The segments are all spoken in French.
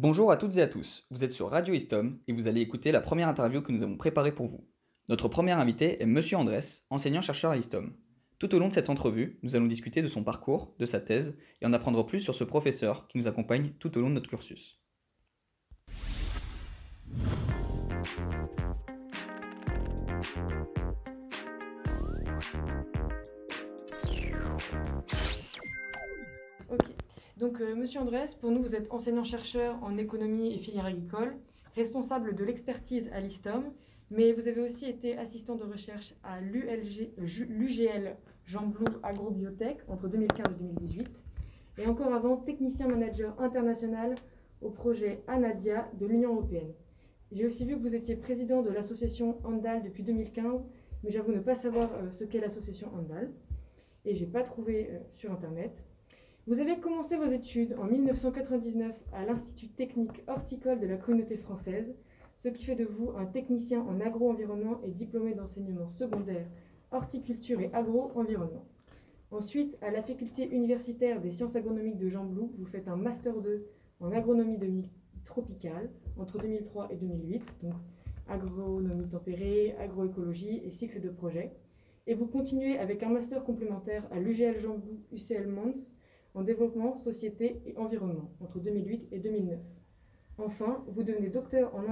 Bonjour à toutes et à tous, vous êtes sur Radio Istom et vous allez écouter la première interview que nous avons préparée pour vous. Notre premier invité est Monsieur Andrès, enseignant-chercheur à Istom. Tout au long de cette entrevue, nous allons discuter de son parcours, de sa thèse et en apprendre plus sur ce professeur qui nous accompagne tout au long de notre cursus. Donc, euh, Monsieur Andrès, pour nous, vous êtes enseignant-chercheur en économie et filière agricole, responsable de l'expertise à l'ISTOM, mais vous avez aussi été assistant de recherche à l'UGL Jean Blou Agrobiotech entre 2015 et 2018, et encore avant, technicien manager international au projet ANADIA de l'Union européenne. J'ai aussi vu que vous étiez président de l'association Andal depuis 2015, mais j'avoue ne pas savoir euh, ce qu'est l'association Andal, et j'ai pas trouvé euh, sur Internet. Vous avez commencé vos études en 1999 à l'Institut technique horticole de la communauté française, ce qui fait de vous un technicien en agro-environnement et diplômé d'enseignement secondaire, horticulture et agro-environnement. Ensuite, à la faculté universitaire des sciences agronomiques de Jean Blou, vous faites un Master 2 en agronomie tropicale entre 2003 et 2008, donc agronomie tempérée, agroécologie et cycle de projet. Et vous continuez avec un master complémentaire à l'UGL Jean Blou UCL Mons en développement, société et environnement entre 2008 et 2009. Enfin, vous devenez docteur en,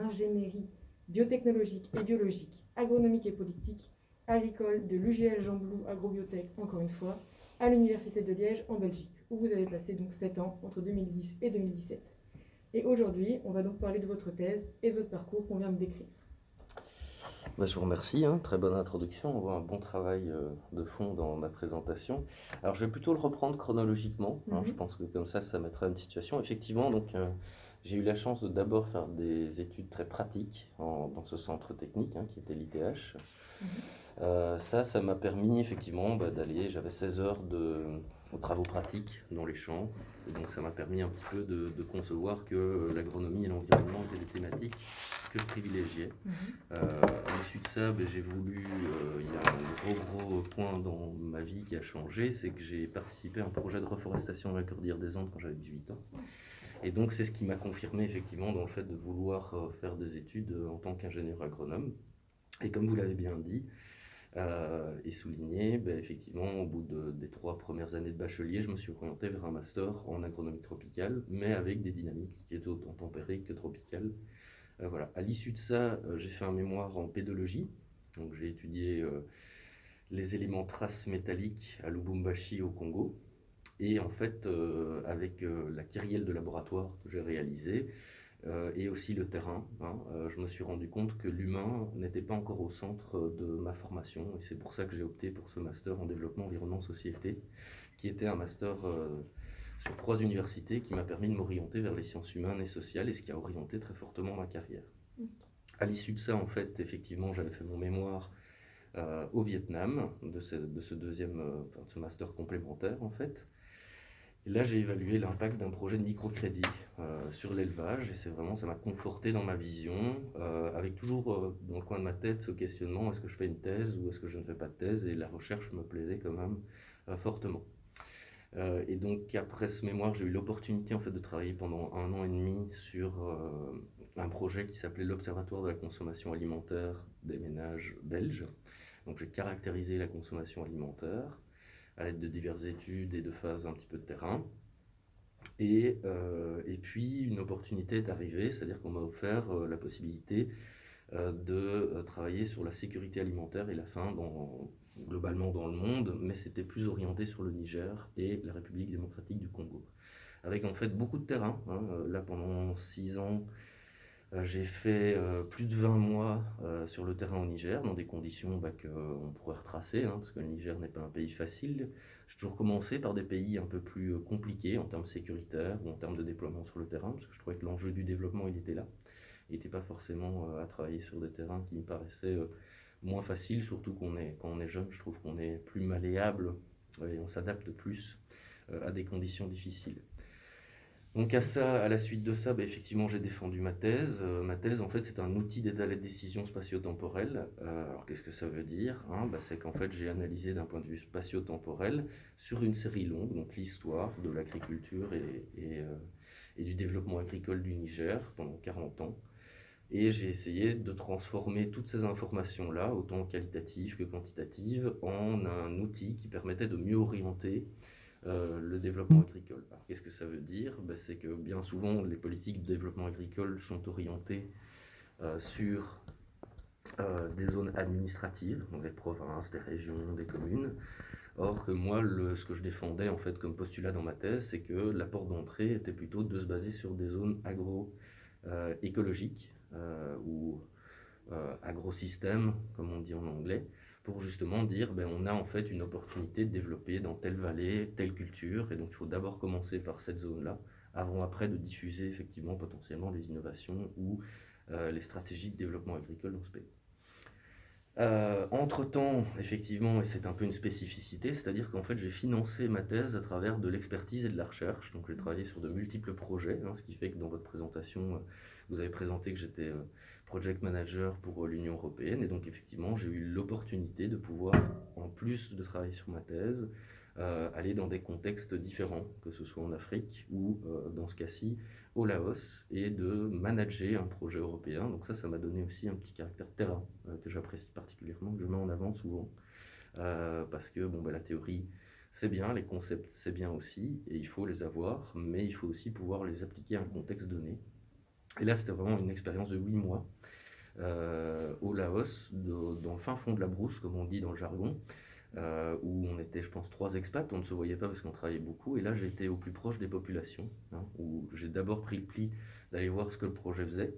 ingénierie biotechnologique et biologique, agronomique et politique, agricole de l'UGL Jean Blou Agrobiotech, encore une fois, à l'Université de Liège en Belgique, où vous avez passé donc 7 ans entre 2010 et 2017. Et aujourd'hui, on va donc parler de votre thèse et de votre parcours qu'on vient de décrire. Bah, je vous remercie, hein. très bonne introduction. On voit un bon travail euh, de fond dans ma présentation. Alors, je vais plutôt le reprendre chronologiquement. Hein. Je mhm. pense que comme ça, ça mettra une situation. Effectivement, donc, euh, j'ai eu la chance de d'abord faire des études très pratiques dans ce centre technique hein, qui était l'ITH. Mhm. Euh, ça, ça m'a permis effectivement bah, d'aller. J'avais 16 heures de aux travaux pratiques dans les champs. Et donc ça m'a permis un petit peu de, concevoir que euh, l'agronomie et l'environnement étaient des thématiques que je privilégiais. Euh, à l'issue de ça, ben, j'ai voulu, euh, il y a un gros gros point dans ma vie qui a changé, c'est que j'ai participé à un projet de reforestation à la Cordillère des Andes quand j'avais 18 ans. Et donc c'est ce qui m'a confirmé effectivement dans le fait de vouloir faire des études en tant qu'ingénieur agronome. Et comme vous l'avez bien dit, euh, et souligné, ben, effectivement, au bout des trois premières années de bachelier, je me suis orienté vers un master en agronomie tropicale, mais avec des dynamiques qui étaient autant tempérées que tropicales. Euh, voilà. À l'issue de ça, euh, j'ai fait un mémoire en pédologie. Donc, j'ai étudié les éléments traces métalliques à Lubumbashi au Congo. Et en fait, avec la kyrielle de laboratoire que j'ai réalisée, euh, et aussi le terrain. Hein. Euh, je me suis rendu compte que l'humain n'était pas encore au centre de ma formation et c'est pour ça que j'ai opté pour ce master en développement environnement société qui était un master euh, sur trois universités qui m'a permis de m'orienter vers les sciences humaines et sociales et ce qui a orienté très fortement ma carrière. À l'issue de ça, en fait, effectivement, j'avais fait mon mémoire au Vietnam de ce, de ce deuxième, de ce master complémentaire en fait. Là, j'ai évalué l'impact d'un projet de microcrédit euh, sur l'élevage et c'est vraiment, ça m'a conforté dans ma vision, euh, avec toujours euh, dans le coin de ma tête ce questionnement est-ce que je fais une thèse ou est-ce que je ne fais pas de thèse? Et la recherche me plaisait quand même fortement. et donc, après ce mémoire, j'ai eu l'opportunité en fait de travailler pendant un an et demi sur un projet qui s'appelait l'Observatoire de la consommation alimentaire des ménages belges. Donc, j'ai caractérisé la consommation alimentaire à l'aide de diverses études et de phases un petit peu de terrain. Et, euh, et puis une opportunité est arrivée, c'est-à-dire qu'on m'a offert euh, la possibilité euh, de travailler sur la sécurité alimentaire et la faim dans, globalement dans le monde, mais c'était plus orienté sur le Niger et la République démocratique du Congo. Avec en fait beaucoup de terrain. Hein. Là, pendant six ans, j'ai fait euh, plus de 20 mois euh, sur le terrain au Niger, dans des conditions bah, qu'on pourrait retracer, hein, parce que le Niger n'est pas un pays facile. J'ai toujours commencé par des pays un peu plus compliqués en termes sécuritaires ou en termes de déploiement sur le terrain, parce que je trouvais que l'enjeu du développement, il était là. Il n'était pas forcément à travailler sur des terrains qui me paraissaient moins faciles, surtout qu'on est, quand on est jeune, je trouve qu'on est plus malléable et on s'adapte plus à des conditions difficiles. Donc à ça, à la suite de ça, bah, effectivement, j'ai défendu ma thèse. Euh, ma thèse, en fait, c'est un outil d'aide à la décision spatio-temporelle. Euh, alors qu'est-ce que ça veut dire hein? Bah, C'est qu'en fait, j'ai analysé d'un point de vue spatio-temporel sur une série longue, donc l'histoire de l'agriculture et, euh, et du développement agricole du Niger pendant 40 ans. Et j'ai essayé de transformer toutes ces informations-là, autant qualitatives que quantitatives, en un outil qui permettait de mieux orienter euh, le développement agricole. Qu'est-ce que ça veut dire? Ben, C'est que bien souvent, les politiques de développement agricole sont orientées euh, sur euh, des zones administratives, donc des provinces, des régions, des communes. Or que moi, ce que je défendais en fait comme postulat dans ma thèse, c'est que la porte d'entrée était plutôt de se baser sur des zones agro-écologiques, ou euh, agro-système, comme on dit en anglais, pour justement dire ben, on a en fait une opportunité de développer dans telle vallée, telle culture, et donc il faut d'abord commencer par cette zone-là, avant après de diffuser effectivement potentiellement les innovations ou euh, les stratégies de développement agricole dans ce pays. entre-temps, effectivement, et c'est un peu une spécificité, c'est-à-dire qu'en fait j'ai financé ma thèse à travers de l'expertise et de la recherche, donc j'ai travaillé sur de multiples projets, hein, ce qui fait que dans votre présentation, vous avez présenté que j'étais euh, project manager pour euh, l'Union européenne et donc effectivement j'ai eu l'opportunité de pouvoir, en plus de travailler sur ma thèse, euh, aller dans des contextes différents, que ce soit en Afrique ou dans ce cas-ci au Laos, et de manager un projet européen. Donc ça, ça m'a donné aussi un petit caractère terrain que j'apprécie particulièrement, que je mets en avant souvent, parce que bon, ben, la théorie, c'est bien, les concepts, c'est bien aussi, et il faut les avoir, mais il faut aussi pouvoir les appliquer à un contexte donné. Et là, c'était vraiment une expérience de huit mois euh, au Laos, dans le fin fond de la brousse, comme on dit dans le jargon, euh, où on était, je pense, trois expats. On ne se voyait pas parce qu'on travaillait beaucoup. Et là, été au plus proche des populations, hein, où j'ai d'abord pris le pli d'aller voir ce que le projet faisait.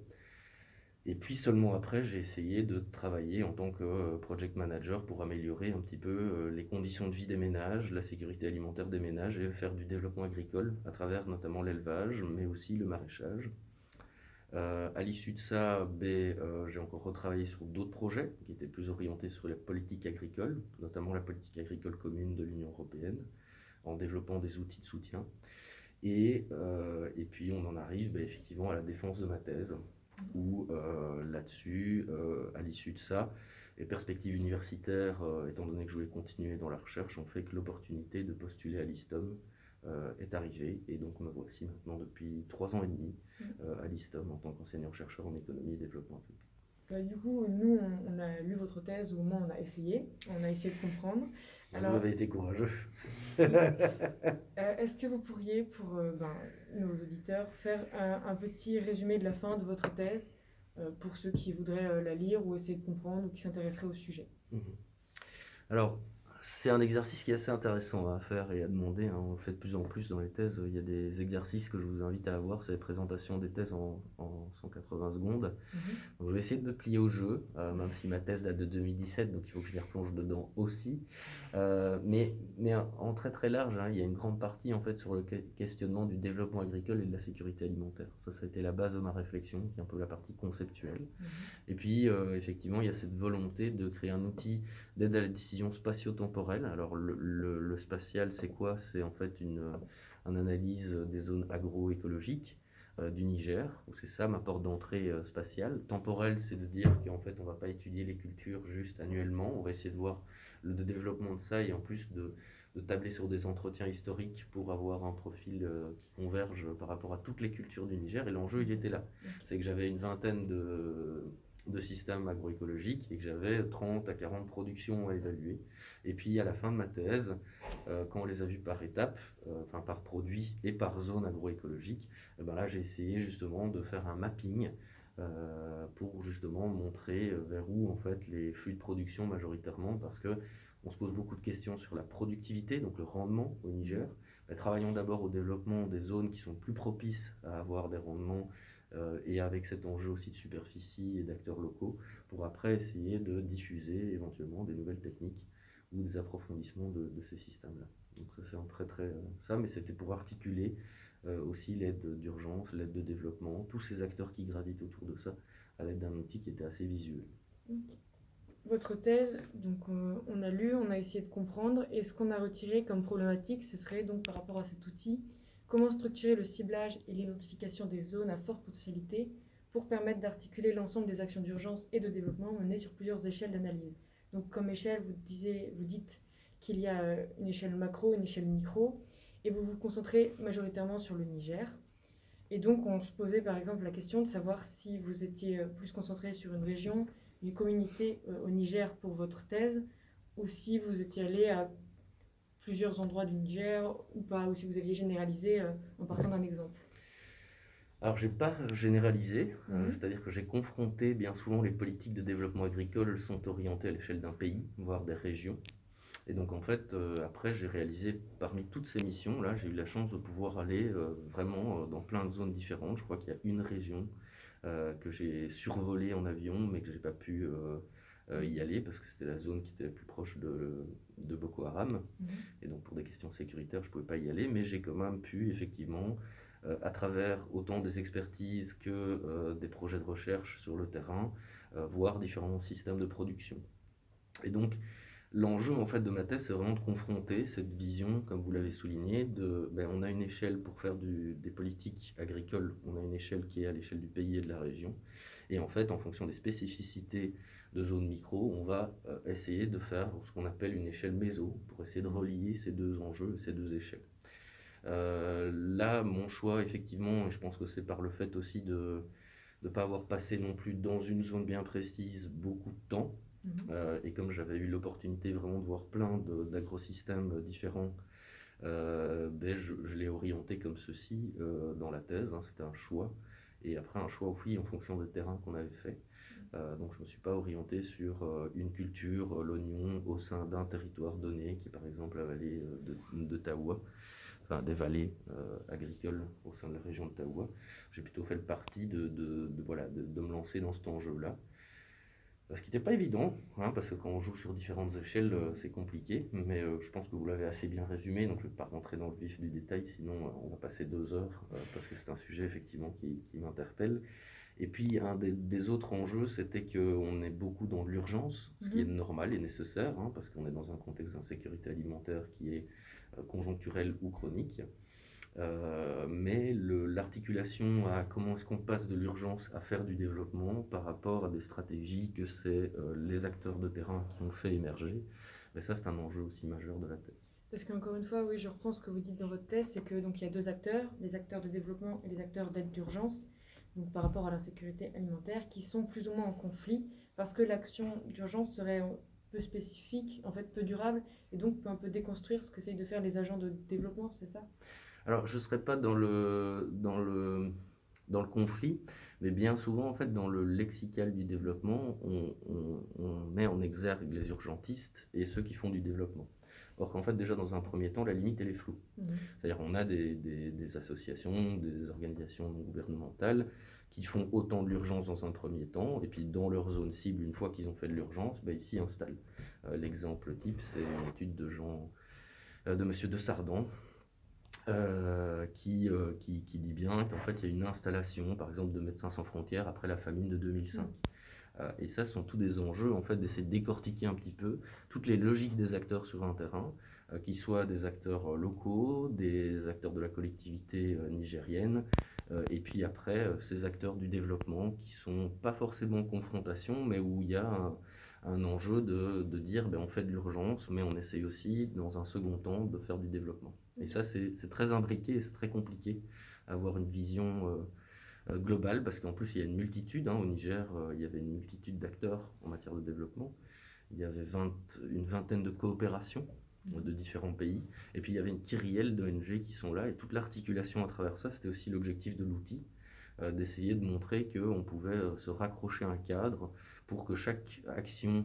Et puis seulement après, j'ai essayé de travailler en tant que euh, project manager pour améliorer un petit peu les conditions de vie des ménages, la sécurité alimentaire des ménages et faire du développement agricole à travers notamment l'élevage, mais aussi le maraîchage. Euh, à l'issue de ça, euh, j'ai encore retravaillé sur d'autres projets qui étaient plus orientés sur la politique agricole, notamment la politique agricole commune de l'Union européenne, en développant des outils de soutien. Et, euh, et puis on en arrive ben, effectivement à la défense de ma thèse, où là-dessus, à l'issue de ça, les perspectives universitaires, étant donné que je voulais continuer dans la recherche, ont fait que l'opportunité de postuler à l'ISTOM euh, est arrivé et donc me voici maintenant depuis trois ans et demi mm. euh, à l'ISTOM en tant qu'enseignant-chercheur en économie et développement bah, du coup, nous, on, a lu votre thèse, ou au moins on a essayé, on a essayé de comprendre. Alors, vous avez été courageux. Euh, est-ce que vous pourriez, pour ben, nos auditeurs, faire un, petit résumé de la fin de votre thèse pour ceux qui voudraient la lire ou essayer de comprendre ou qui s'intéresseraient au sujet? Mhm. Alors, c'est un exercice qui est assez intéressant à faire et à demander. Hein. On le fait de plus en plus dans les thèses. Il y a des exercices que je vous invite à avoir, c'est les présentations des thèses en, 180 secondes. Mhm. Donc, je vais essayer de me plier au jeu, euh, même si ma thèse date de 2017, donc il faut que je m'y replonge dedans aussi. Euh, mais, mais en très très large, hein, il y a une grande partie en fait sur le questionnement du développement agricole et de la sécurité alimentaire. Ça, ça a été la base de ma réflexion, qui est un peu la partie conceptuelle. Mhm. Et puis, euh, effectivement, il y a cette volonté de créer un outil d'aide à la décision spatio-temporelle. Alors, le, spatial, c'est quoi? C'est en fait une, une, analyse des zones agroécologiques euh, du Niger, où c'est ça ma porte d'entrée spatiale. Temporelle, c'est de dire qu'en fait, on ne va pas étudier les cultures juste annuellement, on va essayer de voir le développement de ça et en plus de, tabler sur des entretiens historiques pour avoir un profil euh, qui converge par rapport à toutes les cultures du Niger. Et l'enjeu, il était là. C'est que j'avais une vingtaine de, systèmes agroécologiques et que j'avais 30 à 40 productions à évaluer. Et puis à la fin de ma thèse, euh, quand on les a vus par étapes, euh, enfin par produit et par zone agroécologique, eh ben là j'ai essayé justement de faire un mapping pour justement montrer euh, vers où en fait les flux de production majoritairement parce que on se pose beaucoup de questions sur la productivité, donc le rendement au Niger. travaillons d'abord au développement des zones qui sont plus propices à avoir des rendements euh, et avec cet enjeu aussi de superficie et d'acteurs locaux pour après essayer de diffuser éventuellement des nouvelles techniques ou des approfondissements de, ces systèmes-là. Donc ça c'est un très très ça, mais c'était pour articuler euh, aussi l'aide d'urgence, l'aide de développement, tous ces acteurs qui gravitent autour de ça, à l'aide d'un outil qui était assez visuel. Votre thèse, donc euh, on a lu, on a essayé de comprendre, et ce qu'on a retiré comme problématique, ce serait donc par rapport à cet outil, comment structurer le ciblage et l'identification des zones à forte potentialité pour permettre d'articuler l'ensemble des actions d'urgence et de développement menées sur plusieurs échelles d'analyse. Donc comme échelle, vous, disiez, vous dites qu'il y a euh, une échelle macro, une échelle micro, et vous vous concentrez majoritairement sur le Niger. Et donc, on se posait par exemple la question de savoir si vous étiez plus concentré sur une région, une communauté au Niger pour votre thèse, ou si vous étiez allé à plusieurs endroits du Niger ou pas, ou si vous aviez généralisé euh, en partant d'un exemple alors, j'ai pas généralisé, euh, mhm. c'est-à-dire que j'ai confronté bien souvent les politiques de développement agricole sont orientées à l'échelle d'un pays, voire des régions. Et donc, en fait, euh, après, j'ai réalisé parmi toutes ces missions-là, j'ai eu la chance de pouvoir aller vraiment dans plein de zones différentes. Je crois qu'il y a une région que j'ai survolée en avion, mais que j'ai pas pu euh, y aller parce que c'était la zone qui était la plus proche de, de Boko Haram. Mhm. Et donc pour des questions sécuritaires, je ne pouvais pas y aller, mais j'ai quand même pu effectivement, euh, à travers autant des expertises que euh, des projets de recherche sur le terrain, voir différents systèmes de production. Et donc l'enjeu en fait de ma thèse, c'est vraiment de confronter cette vision, comme vous l'avez souligné, de ben, on a une échelle pour faire des politiques agricoles, on a une échelle qui est à l'échelle du pays et de la région. Et en fait, en fonction des spécificités de zone micro, on va euh, essayer de faire ce qu'on appelle une échelle méso pour essayer de relier ces deux enjeux, ces deux échelles. Euh, là, mon choix, effectivement, et je pense que c'est par le fait aussi de ne pas avoir passé non plus dans une zone bien précise beaucoup de temps, mhm. euh, et comme j'avais eu l'opportunité vraiment de voir plein d'agrosystèmes différents, ben je, l'ai orienté comme ceci dans la thèse, hein, c'était un choix, et après un choix aussi en fonction des terrains qu'on avait fait. Euh, donc je ne me suis pas orienté sur euh, une culture, euh, l'oignon, au sein d'un territoire donné, qui est par exemple la vallée de, de Taoua, enfin des vallées agricoles au sein de la région de Taoua. J'ai plutôt fait le parti de, de, voilà, de, me lancer dans cet enjeu-là. Ce qui n'était pas évident, hein, parce que quand on joue sur différentes échelles, c'est compliqué, mais je pense que vous l'avez assez bien résumé, donc je ne vais pas rentrer dans le vif du détail, sinon on va passer deux heures, parce que c'est un sujet effectivement qui, qui m'interpelle. Et puis, un des, autres enjeux, c'était qu'on est beaucoup dans l'urgence, ce qui est mhm. normal et nécessaire, hein, parce qu'on est dans un contexte d'insécurité alimentaire qui est euh, conjoncturel ou chronique. Euh, mais l'articulation à comment est-ce qu'on passe de l'urgence à faire du développement par rapport à des stratégies que c'est euh, les acteurs de terrain qui ont fait émerger, mais ça c'est un enjeu aussi majeur de la thèse. Parce qu'encore une fois, oui, je reprends ce que vous dites dans votre thèse, c'est que donc il y a deux acteurs, les acteurs de développement et les acteurs d'aide d'urgence donc par rapport à l'insécurité alimentaire, qui sont plus ou moins en conflit, parce que l'action d'urgence serait peu spécifique, en fait peu durable, et donc peut un peu déconstruire ce qu'essayent de faire les agents de développement, c'est ça? Alors je ne serais pas dans le, dans, le, dans le conflit, mais bien souvent, en fait, dans le lexical du développement, on, met en exergue les urgentistes et ceux qui font du développement. Or qu'en fait, déjà dans un premier temps, la limite, elle est floue. Mmh. C'est-à-dire on a des, des, associations, des organisations non gouvernementales qui font autant de l'urgence dans un premier temps, et puis dans leur zone cible, une fois qu'ils ont fait de l'urgence, ben, ils s'y installent. Euh, l'exemple type, c'est une étude de, Jean, euh, de Monsieur de Sardan, euh, qui, qui, qui, dit bien qu'en fait, il y a une installation, par exemple, de Médecins sans frontières après la famine de 2005. Euh, et ça, ce sont tous des enjeux, en fait, d'essayer de décortiquer un petit peu toutes les logiques des acteurs sur un terrain, euh, qu'ils soient des acteurs euh, locaux, des acteurs de la collectivité nigérienne, et puis après, ces acteurs du développement qui sont pas forcément en confrontation, mais où il y a un, enjeu de, de dire ben, on fait de l'urgence, mais on essaye aussi, dans un second temps, de faire du développement. Et ça, c'est très imbriqué c'est très compliqué, avoir une vision euh, global parce qu'en plus il y a une multitude, hein, au Niger, euh, il y avait une multitude d'acteurs en matière de développement. Il y avait une vingtaine de coopérations euh, de différents pays. Et puis il y avait une kyrielle d'ONG qui sont là. Et toute l'articulation à travers ça, c'était aussi l'objectif de l'outil, d'essayer de montrer qu'on pouvait se raccrocher à un cadre pour que chaque action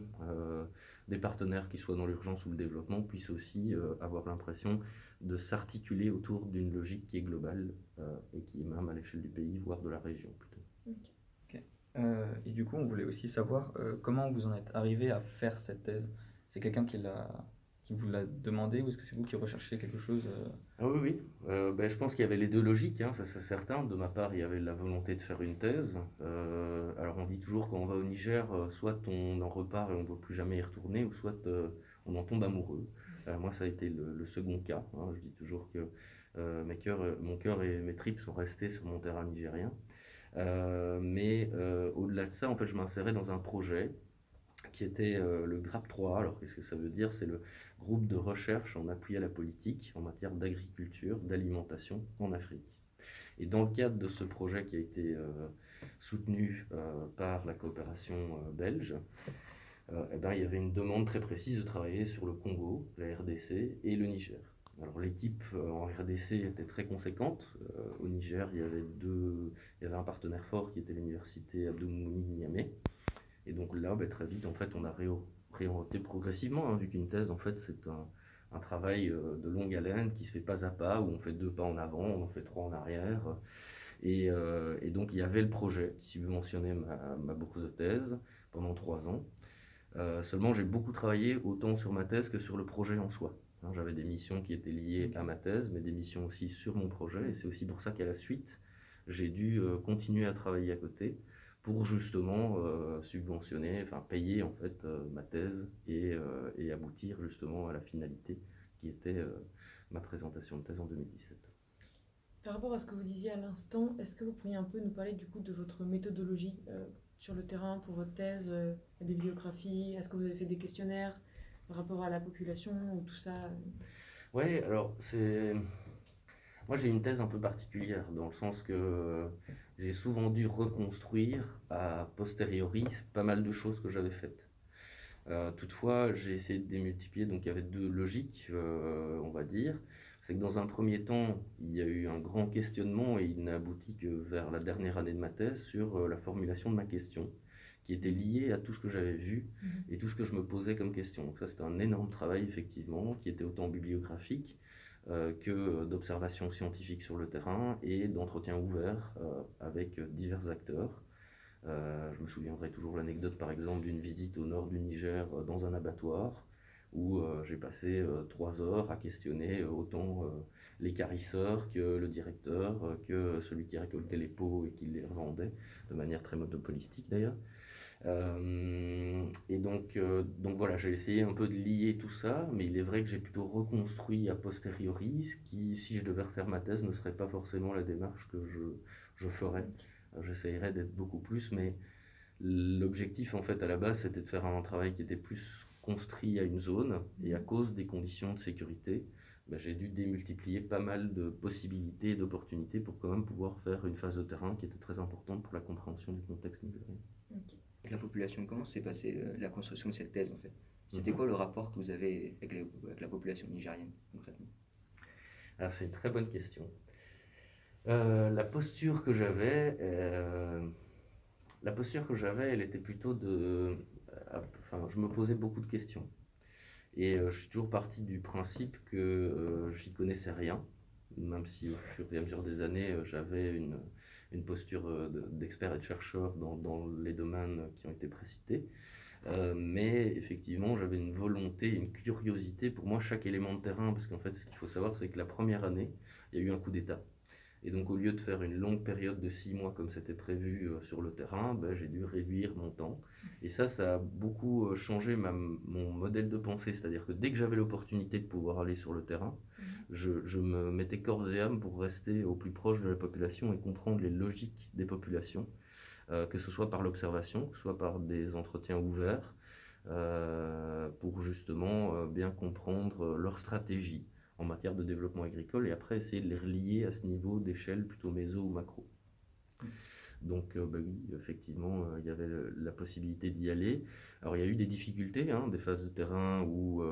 des partenaires qui soient dans l'urgence ou le développement puisse aussi avoir l'impression de s'articuler autour d'une logique qui est globale euh, et qui est même à l'échelle du pays, voire de la région plutôt. Euh, et du coup, on voulait aussi savoir euh, comment vous en êtes arrivé à faire cette thèse? C'est quelqu'un qui, qui vous l'a demandé ou est-ce que c'est vous qui recherchez quelque chose ah Oui, oui. Ben, je pense qu'il y avait les deux logiques, hein, ça c'est certain. De ma part, il y avait la volonté de faire une thèse. alors on dit toujours quand on va au Niger, soit on en repart et on ne veut plus jamais y retourner, ou soit on en tombe amoureux. Euh, moi, ça a été le, second cas. Hein. Je dis toujours que euh, euh, mon cœur et mes tripes sont restés sur mon terrain nigérien. mais au-delà de ça, en fait, je m'insérais dans un projet qui était le GRAP 3. Alors, qu'est-ce que ça veut dire? C'est le groupe de recherche en appui à la politique en matière d'agriculture, d'alimentation en Afrique. Et dans le cadre de ce projet qui a été soutenu par la coopération belge, eh ben, il y avait une demande très précise de travailler sur le Congo, la RDC et le Niger. Alors l'équipe euh, en RDC était très conséquente. Euh, au Niger, il y avait deux, il y avait un partenaire fort qui était l'université Abdoumouni Niamey. Et donc là, ben, très vite, en fait, on a réorienté progressivement, hein, vu qu'une thèse, en fait, c'est un, travail euh, de longue haleine qui se fait pas à pas, où on fait deux pas en avant, on en fait trois en arrière. Et, et donc il y avait le projet qui subventionnait ma, ma bourse de thèse pendant trois ans. Seulement, j'ai beaucoup travaillé autant sur ma thèse que sur le projet en soi. Hein, j'avais des missions qui étaient liées à ma thèse, mais des missions aussi sur mon projet. Et c'est aussi pour ça qu'à la suite, j'ai dû euh, continuer à travailler à côté pour justement euh, subventionner, enfin payer en fait euh, ma thèse et, et, aboutir justement à la finalité qui était ma présentation de thèse en 2017. Par rapport à ce que vous disiez à l'instant, est-ce que vous pourriez un peu nous parler du coup de votre méthodologie sur le terrain pour votre thèse, des bibliographies Est-ce que vous avez fait des questionnaires par rapport à la population ou tout ça Ouais, alors c'est. Moi j'ai une thèse un peu particulière dans le sens que j'ai souvent dû reconstruire a posteriori pas mal de choses que j'avais faites. Euh, toutefois, j'ai essayé de démultiplier, donc il y avait deux logiques, euh, on va dire. C'est que dans un premier temps, il y a eu un grand questionnement et il n'a abouti que vers la dernière année de ma thèse sur euh, la formulation de ma question qui était lié à tout ce que j'avais vu mhm. et tout ce que je me posais comme question. Donc ça, c'était un énorme travail, effectivement, qui était autant bibliographique euh, que d'observation scientifique sur le terrain et d'entretien ouvert euh, avec divers acteurs. Euh, je me souviendrai toujours l'anecdote, par exemple, d'une visite au nord du Niger dans un abattoir où j'ai passé trois heures à questionner autant les carisseurs que le directeur, que celui qui récoltait les pots et qui les revendait, de manière très monopolistique d'ailleurs. Euh, et donc, euh, donc voilà, j'ai essayé un peu de lier tout ça, mais il est vrai que j'ai plutôt reconstruit a posteriori, ce qui, si je devais refaire ma thèse, ne serait pas forcément la démarche que je, je ferais. Euh, j'essayerais d'être beaucoup plus, mais l'objectif en fait à la base c'était de faire un travail qui était plus construit à une zone, et à cause des conditions de sécurité, ben, j'ai dû démultiplier pas mal de possibilités et d'opportunités pour quand même pouvoir faire une phase de terrain qui était très importante pour la compréhension du contexte nigérien la population Comment s'est passée euh, la construction de cette thèse en fait? C'était mhm. quoi le rapport que vous avez avec, la population nigérienne concrètement? Alors c'est une très bonne question. Euh, la posture que j'avais, euh, la posture que j'avais, elle était plutôt de, enfin, je me posais beaucoup de questions. Et je suis toujours parti du principe que j'y connaissais rien, même si au fur et à mesure des années, j'avais une, une posture euh, d'expert et de chercheur dans, dans, les domaines qui ont été précités. Euh, mais effectivement, j'avais une volonté, une curiosité pour moi, chaque élément de terrain, parce qu'en fait, ce qu'il faut savoir, c'est que la première année, il y a eu un coup d'État. Et donc, au lieu de faire une longue période de six mois comme c'était prévu euh, sur le terrain, ben, j'ai dû réduire mon temps. Et ça, ça a beaucoup changé ma, mon modèle de pensée. C'est-à-dire que dès que j'avais l'opportunité de pouvoir aller sur le terrain, je, me mettais corps et âme pour rester au plus proche de la population et comprendre les logiques des populations, euh, que ce soit par l'observation, que ce soit par des entretiens ouverts, euh, pour justement euh, bien comprendre leur stratégie en matière de développement agricole et après essayer de les relier à ce niveau d'échelle plutôt méso ou macro. Donc bah oui, effectivement, il y avait la possibilité d'y aller. Alors il y a eu des difficultés, hein, des phases de terrain où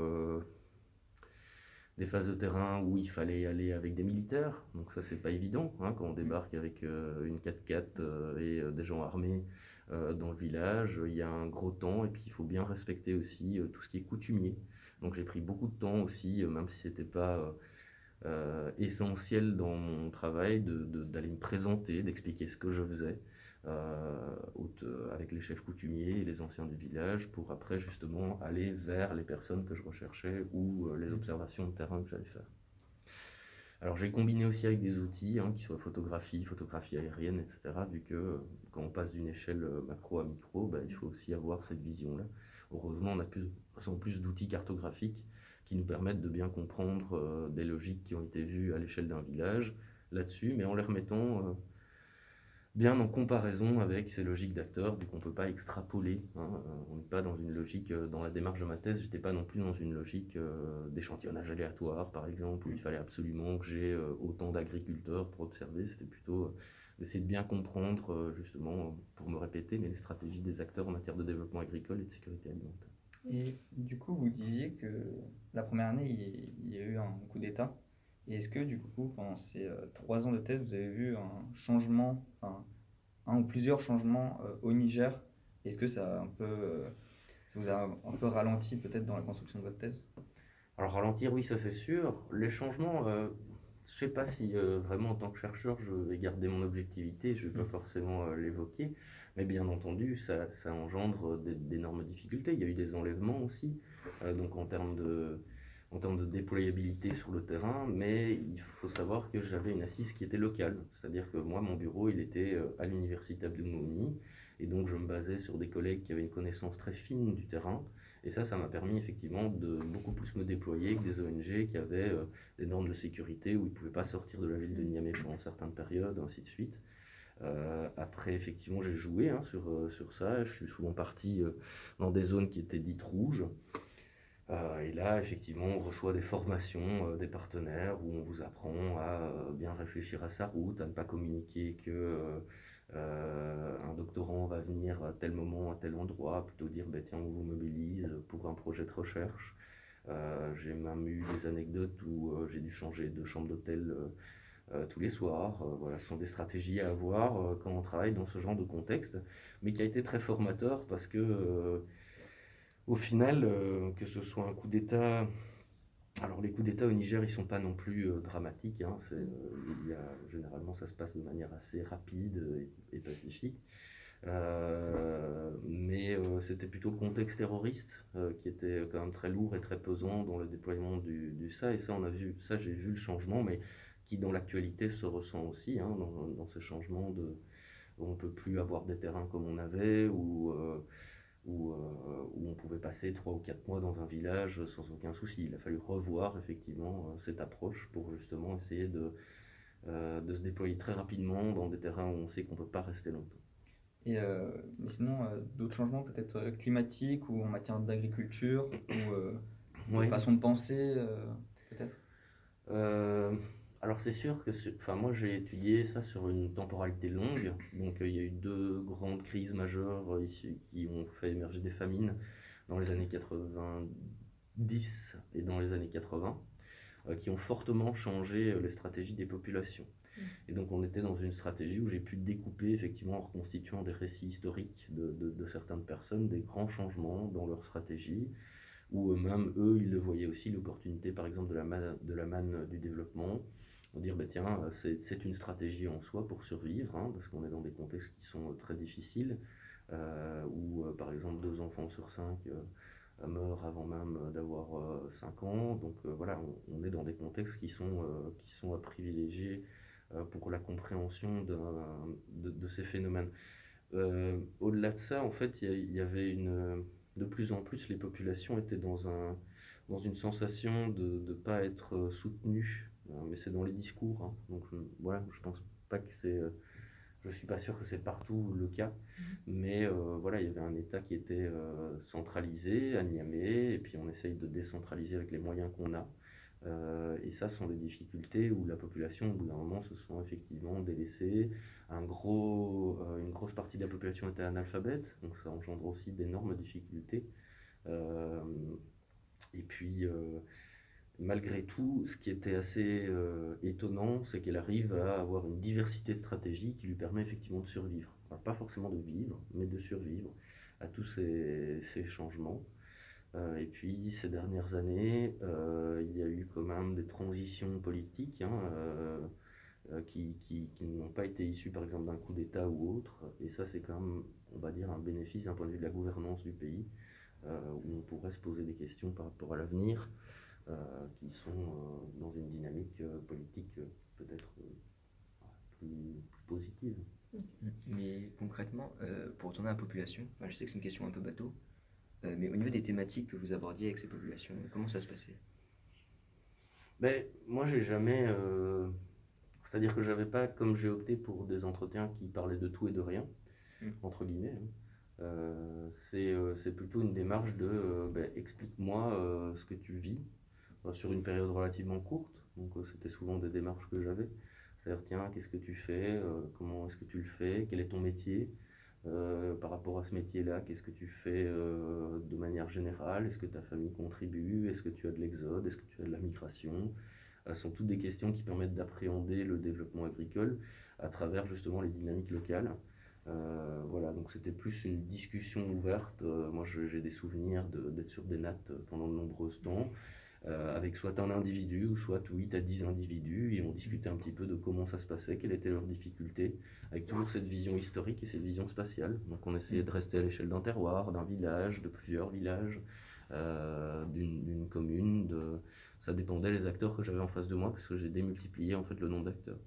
des phases de terrain où il fallait aller avec des militaires. Donc ça, c'est pas évident hein, quand on débarque avec euh, une 4x4 euh, et euh, des gens armés dans le village. Il y a un gros temps et puis il faut bien respecter aussi tout ce qui est coutumier. Donc j'ai pris beaucoup de temps aussi, même si c'était pas essentiel dans mon travail, d'aller me présenter, d'expliquer ce que je faisais. Euh, euh, avec les chefs coutumiers et les anciens du village pour après justement aller vers les personnes que je recherchais ou euh, les observations de terrain que j'allais faire. Alors j'ai combiné aussi avec des outils, hein, qui soient photographie, photographie aérienne, etc. Vu que quand on passe d'une échelle macro à micro, bah, il faut aussi avoir cette vision-là. Heureusement, on a plus, plus d'outils cartographiques qui nous permettent de bien comprendre des logiques qui ont été vues à l'échelle d'un village là-dessus, mais en les remettant bien en comparaison avec ces logiques d'acteurs, vu qu'on ne peut pas extrapoler. Hein, on n'est pas dans une logique, dans la démarche de ma thèse, j'étais pas non plus dans une logique d'échantillonnage aléatoire, par exemple, où il fallait absolument que j'ai autant d'agriculteurs pour observer. C'était plutôt d'essayer de bien comprendre, justement, pour me répéter, mais les stratégies des acteurs en matière de développement agricole et de sécurité alimentaire. Et du coup, vous disiez que la première année, il y a eu un coup d'État. Et est-ce que du coup, pendant ces euh, trois ans de thèse, vous avez vu un changement, un ou plusieurs changements euh, au Niger? Est-ce que ça, a un peu, euh, ça vous a un peu ralenti peut-être dans la construction de votre thèse? Alors ralentir, oui, ça c'est sûr. Les changements, je ne sais pas si vraiment en tant que chercheur, je vais garder mon objectivité, je ne vais pas mmh. forcément l'évoquer. Mais bien entendu, ça, ça engendre d'énormes difficultés. Il y a eu des enlèvements aussi, euh, donc en termes de, en termes de déployabilité sur le terrain, mais il faut savoir que j'avais une assise qui était locale. C'est-à-dire que moi, mon bureau, il était euh, à l'université Abdoumouni, et donc je me basais sur des collègues qui avaient une connaissance très fine du terrain. Et ça, ça m'a permis effectivement de beaucoup plus me déployer que des ONG qui avaient euh, des normes de sécurité où ils ne pouvaient pas sortir de la ville de Niamey pendant certaines périodes, ainsi de suite. Euh, après, effectivement, j'ai joué hein, sur, euh, sur ça. Je suis souvent parti dans des zones qui étaient dites rouges. et là, effectivement, on reçoit des formations des partenaires où on vous apprend à bien réfléchir à sa route, à ne pas communiquer que un doctorant va venir à tel moment, à tel endroit, plutôt dire ben, tiens, on vous mobilise pour un projet de recherche. j'ai même eu des anecdotes où j'ai dû changer de chambre d'hôtel euh, tous les soirs. Euh, voilà, ce sont des stratégies à avoir euh, quand on travaille dans ce genre de contexte, mais qui a été très formateur parce que, au final, que ce soit un coup d'État alors les coups d'État au Niger, ils sont pas non plus dramatiques. Hein, a, généralement, ça se passe de manière assez rapide et, pacifique. mais c'était plutôt le contexte terroriste qui était quand même très lourd et très pesant dans le déploiement du, du ça. Et ça, on a vu, ça j'ai vu le changement, mais qui dans l'actualité se ressent aussi, hein, dans, dans, ces changements de, on ne peut plus avoir des terrains comme on avait, euh, où, euh, où, on pouvait passer trois ou quatre mois dans un village sans aucun souci. Il a fallu revoir effectivement euh, cette approche pour justement essayer de, de se déployer très rapidement dans des terrains où on sait qu'on ne peut pas rester longtemps. Et mais sinon, d'autres changements peut-être climatiques ou en matière d'agriculture ou de façon de penser peut-être? Alors c'est sûr que, enfin moi j'ai étudié ça sur une temporalité longue, donc euh, il y a eu deux grandes crises majeures euh, ici qui ont fait émerger des famines dans les années 90 et dans les années 80, euh, qui ont fortement changé les stratégies des populations. Mmh. Et donc on était dans une stratégie où j'ai pu découper effectivement en reconstituant des récits historiques de, de, certaines personnes, des grands changements dans leur stratégie, où même eux, ils le voyaient aussi l'opportunité par exemple de la, de la manne du développement, dire, bah, tiens, euh, c'est une stratégie en soi pour survivre, hein, parce qu'on est dans des contextes qui sont euh, très difficiles, euh, où par exemple deux enfants sur cinq meurent avant même d'avoir 5 ans. Donc voilà, on, est dans des contextes qui sont, qui sont à privilégier pour la compréhension de, de, ces phénomènes. Au-delà de ça, en fait, il y, avait une... De plus en plus, les populations étaient dans, un, dans une sensation de ne pas être soutenues mais c'est dans les discours. Hein. Donc voilà, je pense pas que c'est. Euh, je suis pas sûr que c'est partout le cas, mm-hmm. mais euh, voilà, il y avait un État qui était euh, centralisé à Niamey, et puis on essaye de décentraliser avec les moyens qu'on a. et ça sont des difficultés où la population, au bout d'un moment, se sent effectivement délaissée. Un gros, une grosse partie de la population était analphabète, donc ça engendre aussi d'énormes difficultés. et puis, malgré tout, ce qui était assez euh, étonnant, c'est qu'elle arrive à avoir une diversité de stratégies qui lui permet effectivement de survivre. pas forcément de vivre, mais de survivre à tous ces, changements. Euh, et puis, ces dernières années, euh, il y a eu quand même des transitions politiques hein, qui, qui n'ont pas été issues, par exemple, d'un coup d'État ou autre. Et ça, c'est quand même, on va dire, un bénéfice d'un point de vue de la gouvernance du pays, où on pourrait se poser des questions par rapport à l'avenir. Euh, qui sont euh, dans une dynamique euh, politique peut-être plus, positive. Mais concrètement, pour retourner à la population, je sais que c'est une question un peu bateau, mais au niveau des thématiques que vous abordiez avec ces populations, comment ça se passait? Ben, Moi, j'ai jamais C'est-à-dire que j'avais pas, comme j'ai opté pour des entretiens qui parlaient de tout et de rien, Mm. entre guillemets, hein, euh, c'est euh, plutôt une démarche de ben, explique-moi ce que tu vis sur une période relativement courte. Donc euh, c'était souvent des démarches que j'avais. C'est-à-dire, tiens, qu'est-ce que tu fais euh, Comment est-ce que tu le fais Quel est ton métier Euh, Par rapport à ce métier-là, qu'est-ce que tu fais euh, de manière générale? Est-ce que ta famille contribue? Est-ce que tu as de l'exode? Est-ce que tu as de la migration? Euh, Ce sont toutes des questions qui permettent d'appréhender le développement agricole à travers justement les dynamiques locales. Euh, voilà, donc c'était plus une discussion ouverte. Euh, moi, j'ai des souvenirs d'être sur des nattes pendant de nombreux temps, euh, avec soit un individu ou soit 8 à 10 individus, et on discutait un petit peu de comment ça se passait, quelles étaient leurs difficultés, avec toujours cette vision historique et cette vision spatiale. Donc on essayait de rester à l'échelle d'un terroir, d'un village, de plusieurs villages, euh, d'une commune. De... Ça dépendait des acteurs que j'avais en face de moi, parce que j'ai démultiplié en fait le nombre d'acteurs.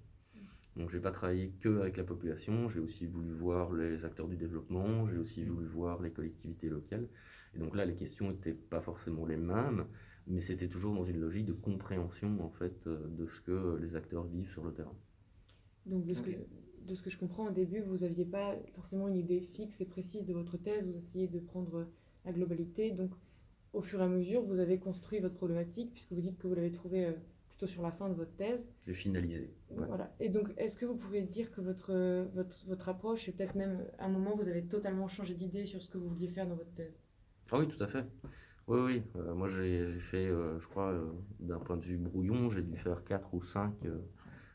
Donc j'ai pas travaillé que avec la population, j'ai aussi voulu voir les acteurs du développement, j'ai aussi voulu voir les collectivités locales. Et donc là, les questions n'étaient pas forcément les mêmes, mais c'était toujours dans une logique de compréhension en fait euh, de ce que les acteurs vivent sur le terrain. Donc, de ce, que, de ce que je comprends, au début, vous n'aviez pas forcément une idée fixe et précise de votre thèse, vous essayez de prendre la globalité. Donc, au fur et à mesure, vous avez construit votre problématique, puisque vous dites que vous l'avez trouvée euh, plutôt sur la fin de votre thèse. J'ai finalisé. ouais. Voilà. Et donc, est-ce que vous pouvez dire que votre, votre, votre approche, et peut-être même à un moment, vous avez totalement changé d'idée sur ce que vous vouliez faire dans votre thèse? Ah oui, tout à fait. Oui, oui. Euh, moi, j'ai fait, euh, je crois, euh, d'un point de vue brouillon, j'ai dû faire quatre ou cinq euh,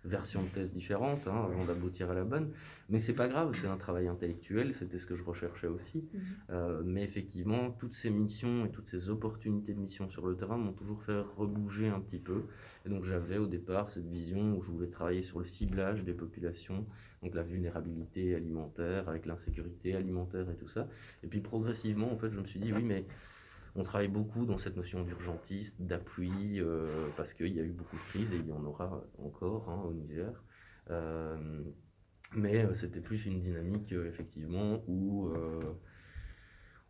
versions de thèse différentes hein, avant d'aboutir à la bonne. Mais c'est pas grave, c'est un travail intellectuel, c'était ce que je recherchais aussi. Euh, mais effectivement, toutes ces missions et toutes ces opportunités de mission sur le terrain m'ont toujours fait rebouger un petit peu. Et donc j'avais au départ cette vision où je voulais travailler sur le ciblage des populations, donc la vulnérabilité alimentaire avec l'insécurité alimentaire et tout ça. Et puis progressivement, en fait, je me suis dit, oui, mais on travaille beaucoup dans cette notion d'urgentiste, d'appui, euh, parce qu'il y a eu beaucoup de crises et il y en aura encore hein, au Niger. Euh, mais euh, c'était plus une dynamique, effectivement, où,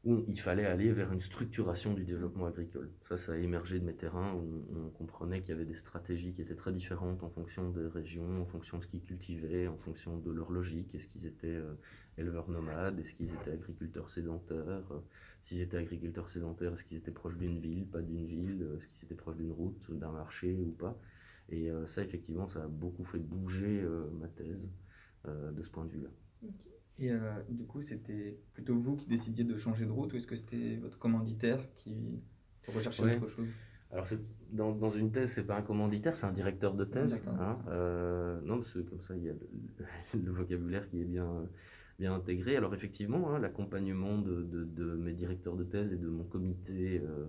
où il fallait aller vers une structuration du développement agricole. Ça, ça a émergé de mes terrains, où on, comprenait qu'il y avait des stratégies qui étaient très différentes en fonction des régions, en fonction de ce qu'ils cultivaient, en fonction de leur logique. Est-ce qu'ils étaient euh, éleveurs nomades? Est-ce qu'ils étaient agriculteurs sédentaires? S'ils étaient agriculteurs sédentaires, est-ce qu'ils étaient proches d'une ville, pas d'une ville Est-ce qu'ils étaient proches d'une route, d'un marché ou pas? Et euh, ça, effectivement, ça a beaucoup fait bouger euh, ma thèse de ce point de vue-là. Et euh, du coup, c'était plutôt vous qui décidiez de changer de route ou est-ce que c'était votre commanditaire qui recherchait Ouais. autre chose? Alors, dans, dans une thèse, c'est pas un commanditaire, c'est un directeur de thèse. Hein. Euh, non, parce que comme ça, il y a le, le vocabulaire qui est bien, bien intégré. Alors, effectivement, hein, l'accompagnement de, de- de mes directeurs de thèse et de mon comité euh,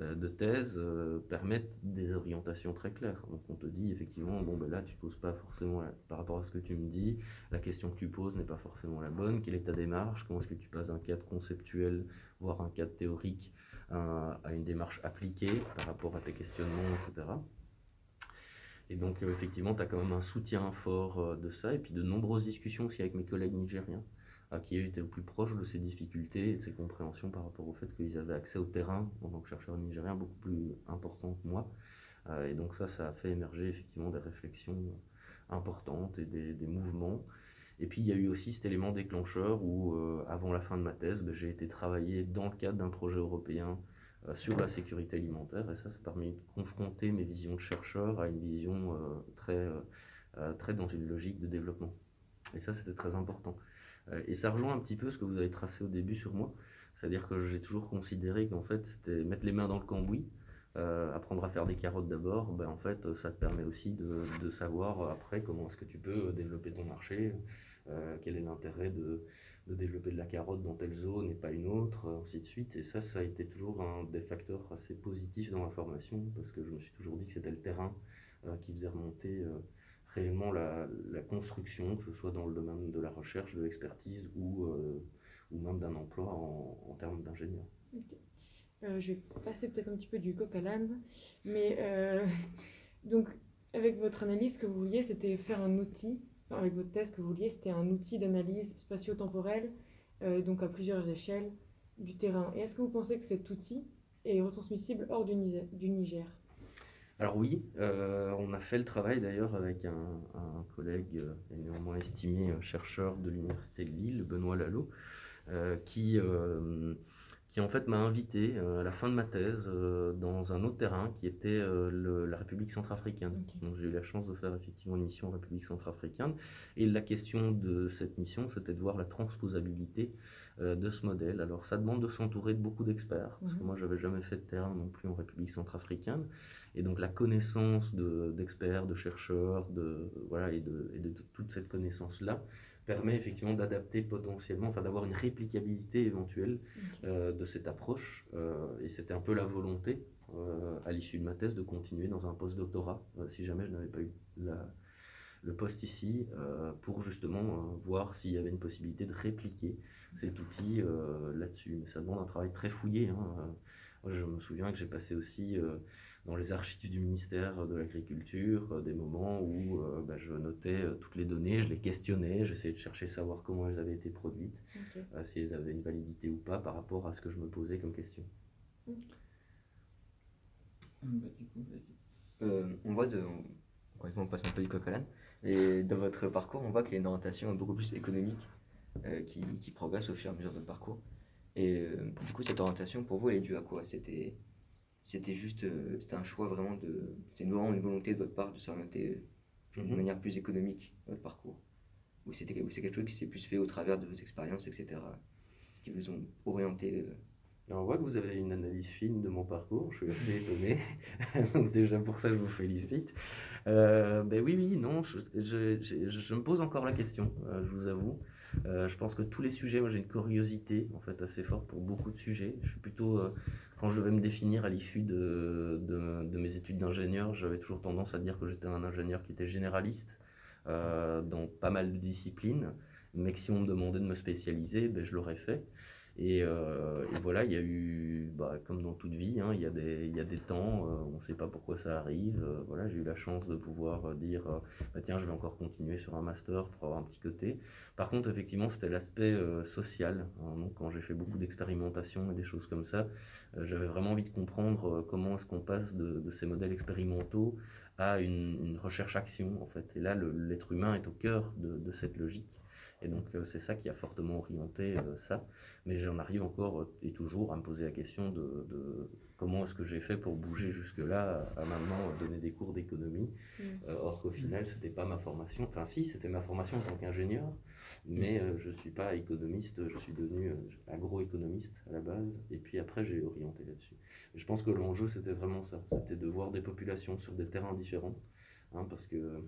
de thèse euh, permettent des orientations très claires. Donc, on te dit effectivement, bon, ben là, tu poses pas forcément, par rapport à ce que tu me dis, la question que tu poses n'est pas forcément la bonne. Quelle est ta démarche? Comment est-ce que tu passes d'un cadre conceptuel, voire un cadre théorique, à, à une démarche appliquée par rapport à tes questionnements, etc. Et donc, euh, effectivement, tu as quand même un soutien fort euh, de ça, et puis de nombreuses discussions aussi avec mes collègues nigériens, euh, qui étaient au plus proche de ces difficultés et de ces compréhensions par rapport au fait qu'ils avaient accès au terrain en tant que chercheurs nigériens beaucoup plus important que moi. Euh, et donc ça, ça a fait émerger effectivement des réflexions importantes et des, mouvements. Et puis il y a eu aussi cet élément déclencheur où, euh, avant la fin de ma thèse, ben, j'ai été travailler dans le cadre d'un projet européen euh, sur la sécurité alimentaire. Et ça, ça a permis de confronter mes visions de chercheur à une vision très, très dans une logique de développement. Et ça, c'était très important. Euh, et ça rejoint un petit peu ce que vous avez tracé au début sur moi. C'est-à-dire que j'ai toujours considéré qu'en fait, c'était mettre les mains dans le cambouis. Euh, apprendre à faire des carottes d'abord, ben, en fait, ça te permet aussi de, de savoir euh, après comment est-ce que tu peux développer ton marché, quel est l'intérêt de, de développer de la carotte dans telle zone et pas une autre, ainsi de suite. Et ça, ça a été toujours un des facteurs assez positifs dans ma formation, parce que je me suis toujours dit que c'était le terrain qui faisait remonter réellement la, construction, que ce soit dans le domaine de la recherche, de l'expertise ou, euh, ou même d'un emploi en, termes d'ingénieur. Euh, je vais passer peut-être un petit peu du coq à l'âne, mais euh, donc avec votre analyse, ce que vous vouliez, c'était faire un outil, avec votre thèse, ce que vous vouliez, c'était un outil d'analyse spatio-temporelle, donc à plusieurs échelles du terrain. Et est-ce que vous pensez que cet outil est retransmissible hors du Niger? Alors oui, on a fait le travail d'ailleurs avec un, collègue et néanmoins estimé chercheur de l'Université de Lille, Benoît Lalo, qui qui en fait m'a invité euh, à la fin de ma thèse euh, dans un autre terrain qui était euh, la République centrafricaine. Donc j'ai eu la chance de faire effectivement une mission en République centrafricaine. Et la question de cette mission, c'était de voir la transposabilité de ce modèle. Alors ça demande de s'entourer de beaucoup d'experts, parce que mhm. moi j'avais jamais fait de terrain non plus en République centrafricaine. Et donc la connaissance d'experts, de, chercheurs, de, voilà, et, de, et de toute cette connaissance-là, permet effectivement d'adapter potentiellement, enfin d'avoir une réplicabilité éventuelle euh, de cette approche. Euh, et c'était un peu la volonté, euh, à l'issue de ma thèse, de continuer dans un post-doctorat, si jamais je n'avais pas eu le poste ici, pour justement voir s'il y avait une possibilité de répliquer cet outil là-dessus. Mais ça demande un travail très fouillé. Hein. Je me souviens que j'ai passé aussi dans les archives du ministère de l'Agriculture, euh, des moments où euh, bah, je notais euh, toutes les données, je les questionnais, j'essayais de chercher à savoir comment elles avaient été produites, si elles avaient une validité ou pas par rapport à ce que je me posais comme question. Bah, on voit de. On, passe un peu du coq à l'âne. Et dans votre parcours, on voit qu'il y a une orientation beaucoup plus économique qui, qui, progresse au fur et à mesure de votre parcours. Et du coup, cette orientation, pour vous, elle est due à quoi? C'était c'était juste euh, c'était un choix vraiment de c'est vraiment une volonté de votre part de s'orienter euh, de mhm. manière plus économique votre parcours ou c'était c'est quelque chose qui s'est plus fait au travers de vos expériences etc qui vous ont orienté euh. on voit que vous avez une analyse fine de mon parcours, je suis assez étonné. Donc déjà pour ça, je vous félicite. ben oui, oui, non, je, je, je, me pose encore la question, je vous avoue. Euh, je pense que tous les sujets, moi j'ai une curiosité en fait assez forte pour beaucoup de sujets. Je suis plutôt, euh, quand je devais me définir à l'issue de, mes études d'ingénieur, j'avais toujours tendance à dire que j'étais un ingénieur qui était généraliste euh, dans pas mal de disciplines, mais que si on me demandait de me spécialiser, ben, je l'aurais fait. Euh, et, voilà, il y a eu, bah, comme dans toute vie, hein, il, y a des, il y a des temps, euh, on ne sait pas pourquoi ça arrive. Euh, voilà, j'ai eu la chance de pouvoir dire, bah, tiens, je vais encore continuer sur un master pour avoir un petit côté. Par contre, effectivement, c'était l'aspect social. Hein, donc, quand j'ai fait beaucoup d'expérimentation et des choses comme ça, j'avais vraiment envie de comprendre comment est-ce qu'on passe de, ces modèles expérimentaux à une, recherche-action, en fait. Et là, l'être humain est au cœur de, de cette logique. Et donc, c'est ça qui a fortement orienté ça. Mais j'en arrive encore euh, et toujours à me poser la question de, comment est-ce que j'ai fait pour bouger jusque-là, à maintenant donner des cours d'économie. Mm. Euh, or qu'au final, c'était pas ma formation. Enfin, si, c'était ma formation en tant qu'ingénieur, mais euh, je ne suis pas économiste, je suis devenu agroéconomiste à la base, et puis après, j'ai orienté là-dessus. Je pense que l'enjeu, c'était vraiment ça c'était de voir des populations sur des terrains différents, hein, parce que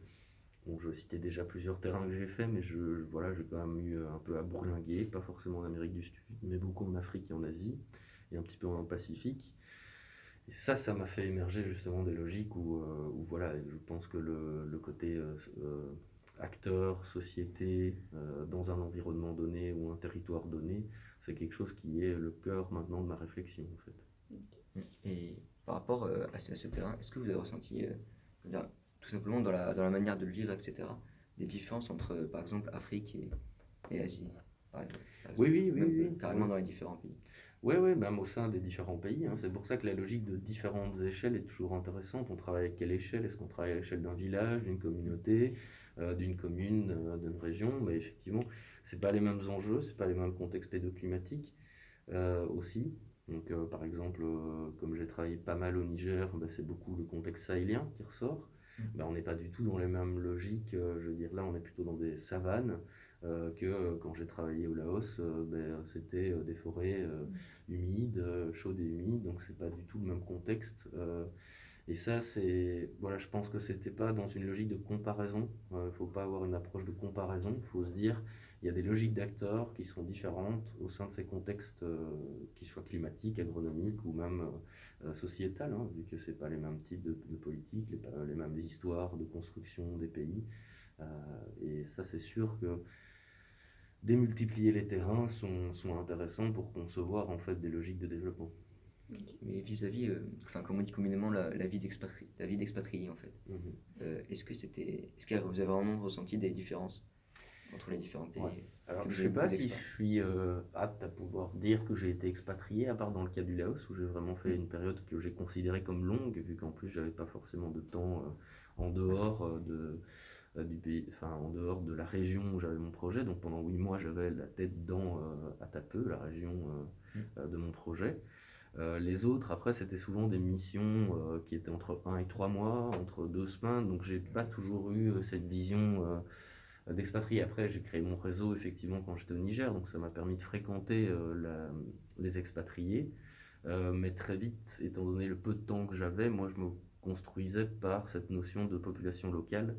Bon, je citais déjà plusieurs terrains que j'ai fait, mais je, voilà, j'ai quand même eu un peu à bourlinguer, pas forcément en Amérique du Sud, mais beaucoup en Afrique et en Asie, et un petit peu en Pacifique. Et ça, ça m'a fait émerger justement des logiques où, euh, voilà, je pense que le, côté euh, euh, acteur, société, dans un environnement donné ou un territoire donné, c'est quelque chose qui est le cœur maintenant de ma réflexion en fait. Et par rapport à ce terrain, est-ce que vous avez ressenti tout simplement dans la, dans la manière de le vivre, etc. Des différences entre, par exemple, Afrique et, et Asie. oui, oui, oui, Carrément dans les différents pays. Oui, oui, même au sein des différents pays. Hein. C'est pour ça que la logique de différentes échelles est toujours intéressante. On travaille à quelle échelle? Est-ce qu'on travaille à l'échelle d'un village, d'une communauté, euh, d'une commune, euh, d'une région? Mais effectivement, ce pas les mêmes enjeux, ce pas les mêmes contextes pédoclimatiques euh, aussi. Donc, par exemple, comme j'ai travaillé pas mal au Niger, bah, c'est beaucoup le contexte sahélien qui ressort. Ben, on n'est pas du tout dans les mêmes logiques. Euh, je veux dire, là, on est plutôt dans des savanes. Euh, que euh, quand j'ai travaillé au Laos, ben, c'était des forêts humides, chaudes et humides, donc c'est pas du tout le même contexte. et ça, c'est, voilà, je pense que c'était pas dans une logique de comparaison. Il faut pas avoir une approche de comparaison. Il faut se dire, il y a des logiques d'acteurs qui sont différentes au sein de ces contextes, qui soient climatiques, agronomiques ou même euh, sociétale, hein, vu que ce pas les mêmes types de, de politiques, les, les, mêmes histoires de construction des pays. Euh, et ça, c'est sûr que démultiplier les terrains sont, sont, intéressants pour concevoir en fait des logiques de développement. Mais vis-à-vis, euh, enfin comme on dit communément, la, la vie d'expatrié en fait. Mhm. est-ce que c'était, est-ce que vous avez vraiment ressenti des différences? Entre les différents pays Alors, je ne sais pas si je suis apte à pouvoir dire que j'ai été expatrié, à part dans le cas du Laos, où j'ai vraiment fait mm. une période que j'ai considérée comme longue, vu qu'en plus, j'avais pas forcément de temps en dehors de euh, du pays, enfin en dehors de la région où j'avais mon projet. Donc pendant huit mois, j'avais la tête dans euh, Atapeu, la région euh, mm. de mon projet. les autres, après, c'était souvent des missions qui étaient entre un et trois mois, entre deux semaines. Donc j'ai pas toujours eu cette vision d'expatrié. Après, j'ai créé mon réseau effectivement quand j'étais au Niger, donc ça m'a permis de fréquenter les expatriés. mais très vite, étant donné le peu de temps que j'avais, moi je me construisais par cette notion de population locale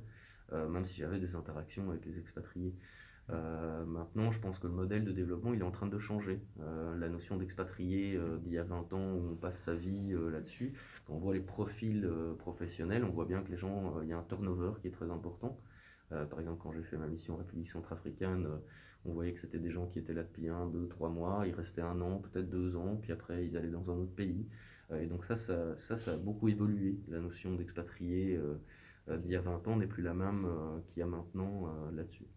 euh, même si j'avais des interactions avec les expatriés. Euh, maintenant, je pense que le modèle de développement, il est en train de changer. Euh, la notion d'expatrié d'il y a 20 ans, où on passe sa vie là-dessus, quand on voit les profils professionnels, on voit bien que les gens, il y a un turnover qui est très important. Par exemple, quand j'ai fait ma mission en République centrafricaine, on voyait que c'était des gens qui étaient là depuis un, deux, trois mois, ils restaient un an, peut-être deux ans, puis après ils allaient dans un autre pays. et donc ça ça, ça, ça, a beaucoup évolué, la notion d'expatrié euh, d'il y a 20 ans n'est plus la même euh, qu'il y a maintenant euh, là-dessus.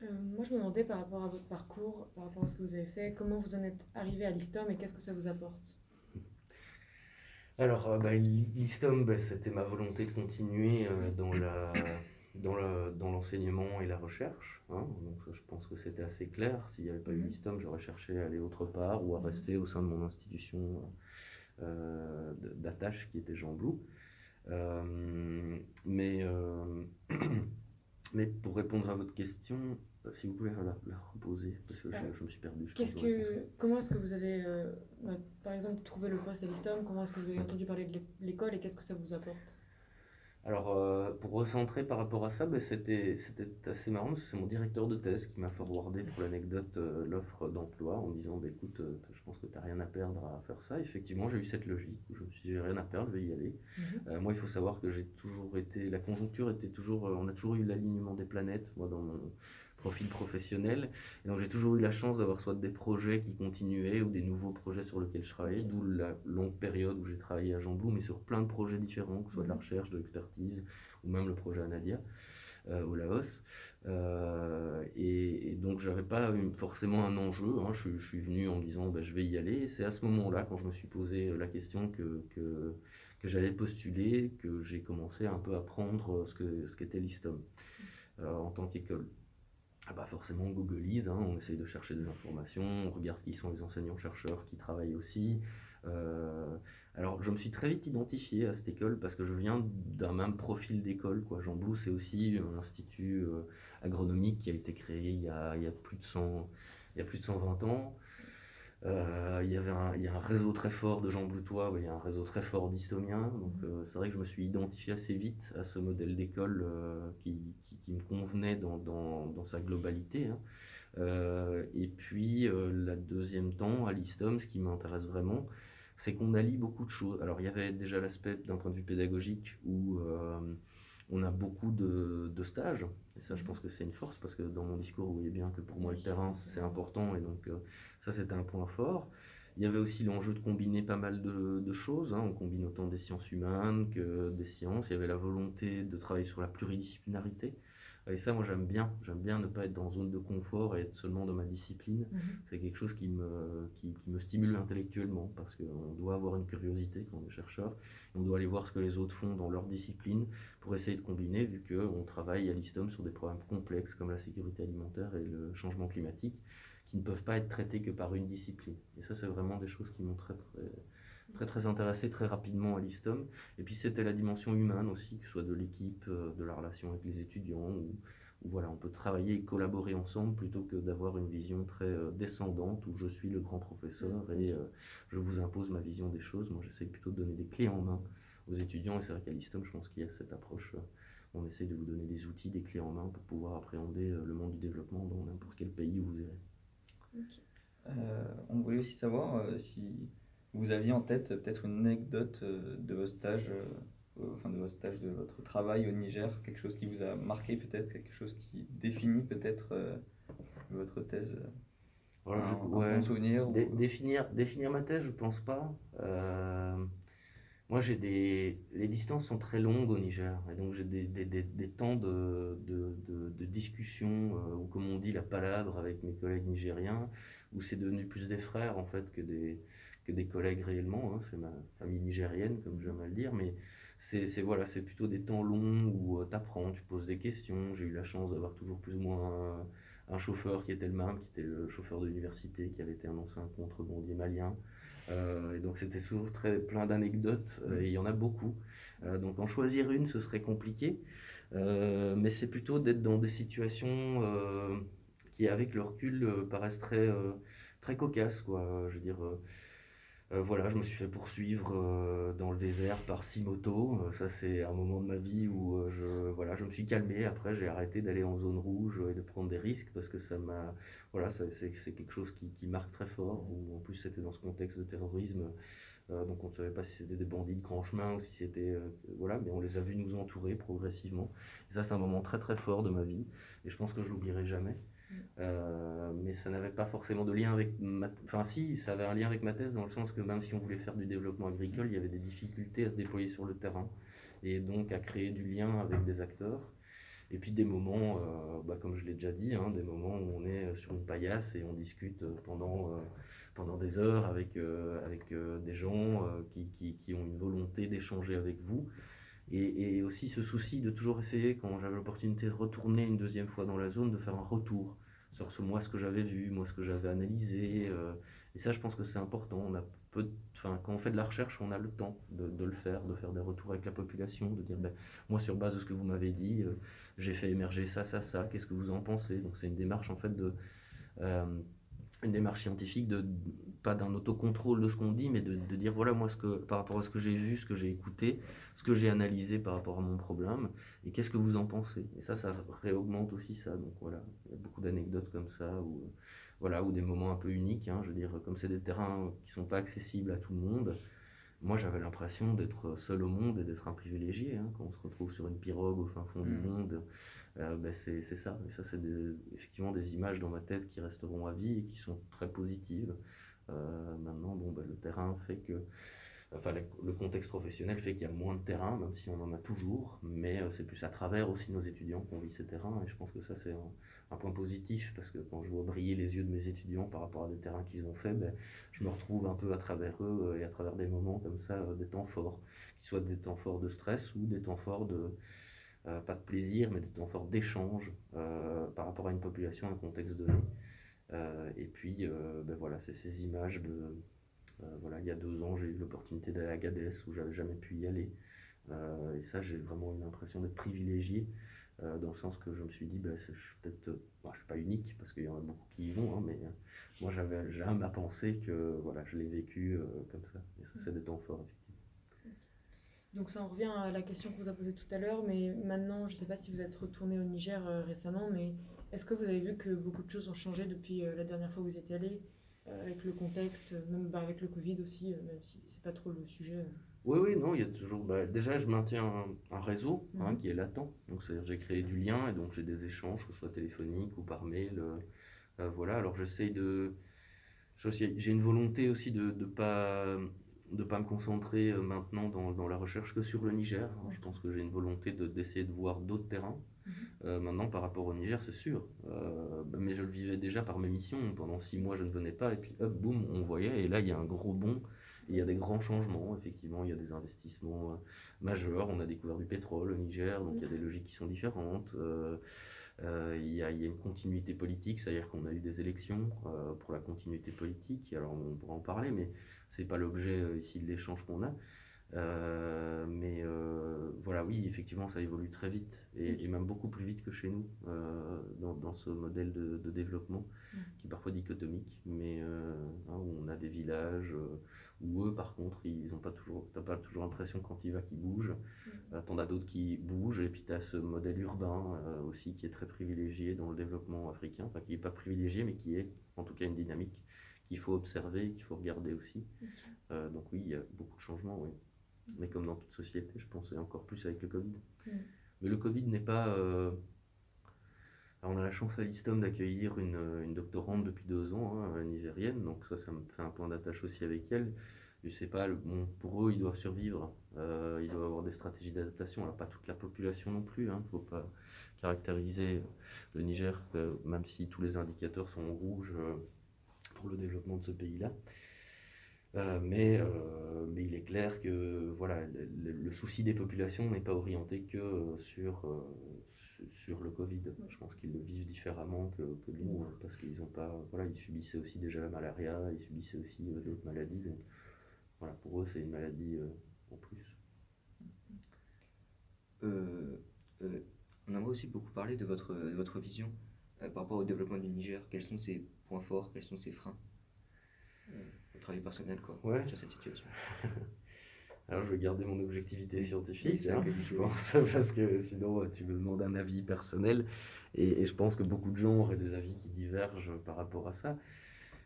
moi, je me demandais par rapport à votre parcours, par rapport à ce que vous avez fait, comment vous en êtes arrivé à l'ISTOM et qu'est-ce que ça vous apporte? Alors, bah, l'ISTOM, bah, c'était ma volonté de continuer dans la dans l'enseignement et la recherche. Hein. Donc je pense que c'était assez clair. S'il n'y avait pas eu mhm. l'ISTOM, j'aurais cherché à aller autre part ou à mhm. rester au sein de mon institution d'attache qui était Jean Blou. Euh, mais, euh, mais pour répondre à votre question, euh, si vous pouvez la, la reposer, parce que je, me suis perdu. que, comment est-ce que vous avez, bah, par exemple, trouvé le poste à l'ISTOM Comment est-ce que vous avez entendu parler de l'école et qu'est-ce que ça vous apporte? Alors, euh, pour recentrer par rapport à ça, ben, c'était assez marrant c'est mon directeur de thèse qui m'a forwardé pour l'anecdote euh, l'offre d'emploi en disant bah, écoute, euh, je pense que tu n'as rien à perdre à faire ça. Effectivement, j'ai eu cette logique où je me suis dit j'ai rien à perdre, je vais y aller. Mhm. moi, il faut savoir que j'ai toujours été, la conjoncture était toujours, on a toujours eu l'alignement des planètes. Moi, dans mon, profil professionnel. Et donc j'ai toujours eu la chance d'avoir soit des projets qui continuaient ou des nouveaux projets sur lesquels je travaillais, d'où la longue période où j'ai travaillé à Jean Blou, mais sur plein de projets différents, que ce soit de la mhm. recherche, de l'expertise ou même le projet Anadia euh, au Laos. Euh, et, donc j'avais pas forcément un enjeu, hein. je, suis venu en me disant ben, je vais y aller. Et c'est à ce moment-là, quand je me suis posé la question que, que, que j'allais postuler, que j'ai commencé un peu à apprendre ce qu'était ce qu'était l'ISTOM euh, en tant qu'école ah bah forcément googleise, hein, on essaye de chercher des informations, on regarde qui sont les enseignants-chercheurs qui travaillent aussi. Euh, alors je me suis très vite identifié à cette école parce que je viens d'un même profil d'école. Quoi. Jean Blou, c'est aussi un institut euh, agronomique qui a été créé il y a, il y a, plus, de 100, il y a plus de 120 ans. Euh, il, y avait un, il y a un réseau très fort de Jean Bloutois, il y a un réseau très fort d'histomiens. Donc c'est vrai que je me suis identifié assez vite à ce modèle d'école qui, qui, me convenait dans, dans, dans sa globalité. Hein. Euh, et puis, euh, la deuxième temps, à l'ISTOM, ce qui m'intéresse vraiment, c'est qu'on allie beaucoup de choses. Alors, il y avait déjà l'aspect d'un point de vue pédagogique où euh, on a beaucoup de, de, stages. Et ça, je pense que c'est une force parce que dans mon discours, vous voyez bien que pour moi, le terrain, c'est important. Et donc, ça, c'était un point fort. Il y avait aussi l'enjeu de combiner pas mal de, choses. Hein. On combine autant des sciences humaines que des sciences. Il y avait la volonté de travailler sur la pluridisciplinarité. Et ça, moi, j'aime bien. J'aime bien ne pas être dans zone de confort et être seulement dans ma discipline. Mhm. C'est quelque chose qui me, qui, me stimule intellectuellement parce qu'on doit avoir une curiosité quand on est chercheur. on doit aller voir ce que les autres font dans leur discipline pour essayer de combiner, vu qu'on travaille à l'ISTOM sur des problèmes complexes comme la sécurité alimentaire et le changement climatique qui ne peuvent pas être traités que par une discipline. Et ça, c'est vraiment des choses qui m'ont très, très très très intéressé très rapidement à l'ISTOM. Et puis c'était la dimension humaine aussi, que ce soit de l'équipe, euh, de la relation avec les étudiants, où, voilà, on peut travailler et collaborer ensemble plutôt que d'avoir une vision très euh, descendante où je suis le grand professeur et euh, je vous impose ma vision des choses. Moi j'essaie plutôt de donner des clés en main aux étudiants et c'est vrai qu'à l'ISTOM je pense qu'il y a cette approche. on essaie de vous donner des outils, des clés en main pour pouvoir appréhender le monde du développement dans n'importe quel pays où vous irez. on voulait aussi savoir si vous aviez en tête peut-être une anecdote euh, de vos stages, euh, enfin de votre stage, de votre travail au Niger, quelque chose qui vous a marqué peut-être, quelque chose qui définit peut-être euh, votre thèse voilà, un, souvenir définir, définir ma thèse, je pense pas. moi, j'ai des... les distances sont très longues au Niger, et donc j'ai des, des, des, des, temps de, de, de, discussion, euh, ou comme on dit, la palabre avec mes collègues nigériens, où c'est devenu plus des frères en fait que des, que des collègues réellement. Hein. C'est ma famille nigérienne, comme j'aime à le dire, mais c'est voilà, plutôt des temps longs où euh, tu apprends, tu poses des questions. J'ai eu la chance d'avoir toujours plus ou moins un, chauffeur qui était le même, qui était le chauffeur de l'université, qui avait été un ancien contrebandier malien. Euh, et donc c'était souvent très, plein d'anecdotes, euh, et il y en a beaucoup. Euh, donc en choisir une, ce serait compliqué, mais c'est plutôt d'être dans des situations qui, avec le recul, paraissent très, très cocasses. Quoi. Je veux dire, voilà, je me suis fait poursuivre euh, dans le désert par six motos. Euh, ça, c'est un moment de ma vie où je, voilà, je me suis calmé. Après, j'ai arrêté d'aller en zone rouge et de prendre des risques parce que ça m'a. Voilà, c'est quelque chose qui, qui, marque très fort. en plus, c'était dans ce contexte de terrorisme. donc, on ne savait pas si c'était des bandits de grand chemin ou si c'était. voilà, mais on les a vus nous entourer progressivement. Et ça, c'est un moment très, très fort de ma vie. Et je pense que je l'oublierai jamais. Euh, mais ça n'avait pas forcément de lien avec ma... Enfin si, ça avait un lien avec ma thèse dans le sens que même si on voulait faire du développement agricole, il y avait des difficultés à se déployer sur le terrain et donc à créer du lien avec des acteurs. Et puis des moments, euh, bah, comme je l'ai déjà dit, hein, des moments où on est sur une paillasse et on discute pendant, euh, pendant des heures avec, avec des gens qui, qui, ont une volonté d'échanger avec vous. Et, aussi ce souci de toujours essayer, quand j'avais l'opportunité de retourner une deuxième fois dans la zone, de faire un retour sur ce, moi ce que j'avais vu, moi ce que j'avais analysé. Euh, et ça, je pense que c'est important. On a peu, enfin, quand on fait de la recherche, on a le temps de, de, le faire, de faire des retours avec la population, de dire, ben, moi sur base de ce que vous m'avez dit, euh, j'ai fait émerger ça, ça, ça. Qu'est-ce que vous en pensez? Donc c'est une démarche en fait de euh, une démarche scientifique, de, pas d'un autocontrôle de ce qu'on dit, mais de, de, dire voilà, moi, ce que, par rapport à ce que j'ai vu, ce que j'ai écouté, ce que j'ai analysé par rapport à mon problème, et qu'est-ce que vous en pensez? Et ça, ça réaugmente aussi ça. Donc voilà, il y a beaucoup d'anecdotes comme ça, ou, voilà, ou des moments un peu uniques. Hein, je veux dire, comme c'est des terrains qui sont pas accessibles à tout le monde, moi j'avais l'impression d'être seul au monde et d'être un privilégié. Hein, quand on se retrouve sur une pirogue au fin fond du mmh. monde euh, ben c'est ça. Et ça, c'est effectivement des images dans ma tête qui resteront à vie et qui sont très positives. Euh, maintenant, bon, ben, le terrain fait que. Enfin, le contexte professionnel fait qu'il y a moins de terrain, même si on en a toujours, mais euh, c'est plus à travers aussi nos étudiants qu'on vit ces terrains, et je pense que ça c'est un, point positif, parce que quand je vois briller les yeux de mes étudiants par rapport à des terrains qu'ils ont fait, ben, je me retrouve un peu à travers eux, et à travers des moments comme ça, des temps forts, qui soient des temps forts de stress ou des temps forts de, euh, pas de plaisir, mais des temps forts d'échange euh, par rapport à une population, un contexte donné. Euh, et puis, ben voilà, c'est ces images de. voilà, il y a deux ans, j'ai eu l'opportunité d'aller à Gadès où j'avais jamais pu y aller. et ça, j'ai vraiment eu l'impression d'être privilégié. dans le sens que je me suis dit, ben, je suis peut-être, je suis pas unique parce qu'il y en a beaucoup qui y vont, hein, mais moi j'avais jamais à penser que voilà, je l'ai vécu comme ça. Et ça, c'est des temps forts. Donc ça en revient à la question qu'on vous a posée tout à l'heure, mais maintenant, je ne sais pas si vous êtes retourné au Niger euh, récemment, mais est-ce que vous avez vu que beaucoup de choses ont changé depuis euh, la dernière fois où vous étiez allé, euh, avec le contexte, même bah, avec le Covid aussi, même si c'est pas trop le sujet Oui, oui, non, il y a toujours. Bah, déjà, je maintiens un, réseau hein, mhm. qui est latent. Donc, c'est-à-dire j'ai créé du lien et donc j'ai des échanges, que ce soit téléphonique ou par mail. voilà, alors j'essaye de. J'ai une volonté aussi de ne pas de ne pas me concentrer euh, maintenant dans, dans, la recherche que sur le Niger. Je pense que j'ai une volonté d'essayer de, voir d'autres terrains. Mhm. Euh, maintenant, par rapport au Niger, c'est sûr. Euh, mais je le vivais déjà par mes missions. Pendant six mois, je ne venais pas. Et puis, hop, boum, on voyait. Et là, il y a un gros bond. il y a des grands changements. Effectivement, il y a des investissements majeurs. On a découvert du pétrole au Niger. Donc, il y a des logiques qui sont différentes. il, y a, il, y a, une continuité politique, c'est-à-dire qu'on a eu des élections pour la continuité politique. Alors, on pourra en parler, mais c'est pas l'objet euh, ici de l'échange qu'on a. Euh, mais euh, voilà, oui, effectivement, ça évolue très vite et, même beaucoup plus vite que chez nous dans, dans, ce modèle de, de développement qui est parfois dichotomique, mais hein, où on a des villages où eux, par contre, ils n'ont pas toujours, t'as pas toujours l'impression quand il va qu'ils bougent. T'en as d'autres qui bougent et puis tu as ce modèle urbain aussi qui est très privilégié dans le développement africain, enfin qui n'est pas privilégié mais qui est en tout cas une dynamique qu'il faut observer, qu'il faut regarder aussi. Euh, donc oui, il y a beaucoup de changements, oui. Mais comme dans toute société, je pense, et encore plus avec le Covid. Mais le Covid n'est pas... Euh, on a la chance à l'ISTOM d'accueillir une, une, doctorante depuis deux ans, hein, nigérienne, donc ça, ça me fait un point d'attache aussi avec elle. je sais pas, bon, pour eux, ils doivent survivre, euh, ils doivent avoir des stratégies d'adaptation. Alors, pas toute la population non plus, il hein, ne faut pas caractériser le Niger, euh, même si tous les indicateurs sont rouges euh, pour le développement de ce pays-là. mais, mais il est clair que voilà, le, souci des populations n'est pas orienté que sur, sur le Covid. Je pense qu'ils le vivent différemment que, que nous, hein, parce qu'ils ont pas, voilà, ils subissaient aussi déjà la malaria, ils subissaient aussi d'autres maladies. Donc, voilà, pour eux, c'est une maladie euh, en plus. Euh, euh, on aimerait aussi beaucoup parler de votre, votre vision par rapport au développement du Niger. Quels sont ses points forts, quels sont ses freins au travail personnel quoi, ouais. sur cette situation Alors, je vais garder mon objectivité scientifique, hein, je pense, parce que sinon, tu me demandes un avis personnel. Et, et, je pense que beaucoup de gens auraient des avis qui divergent par rapport à ça.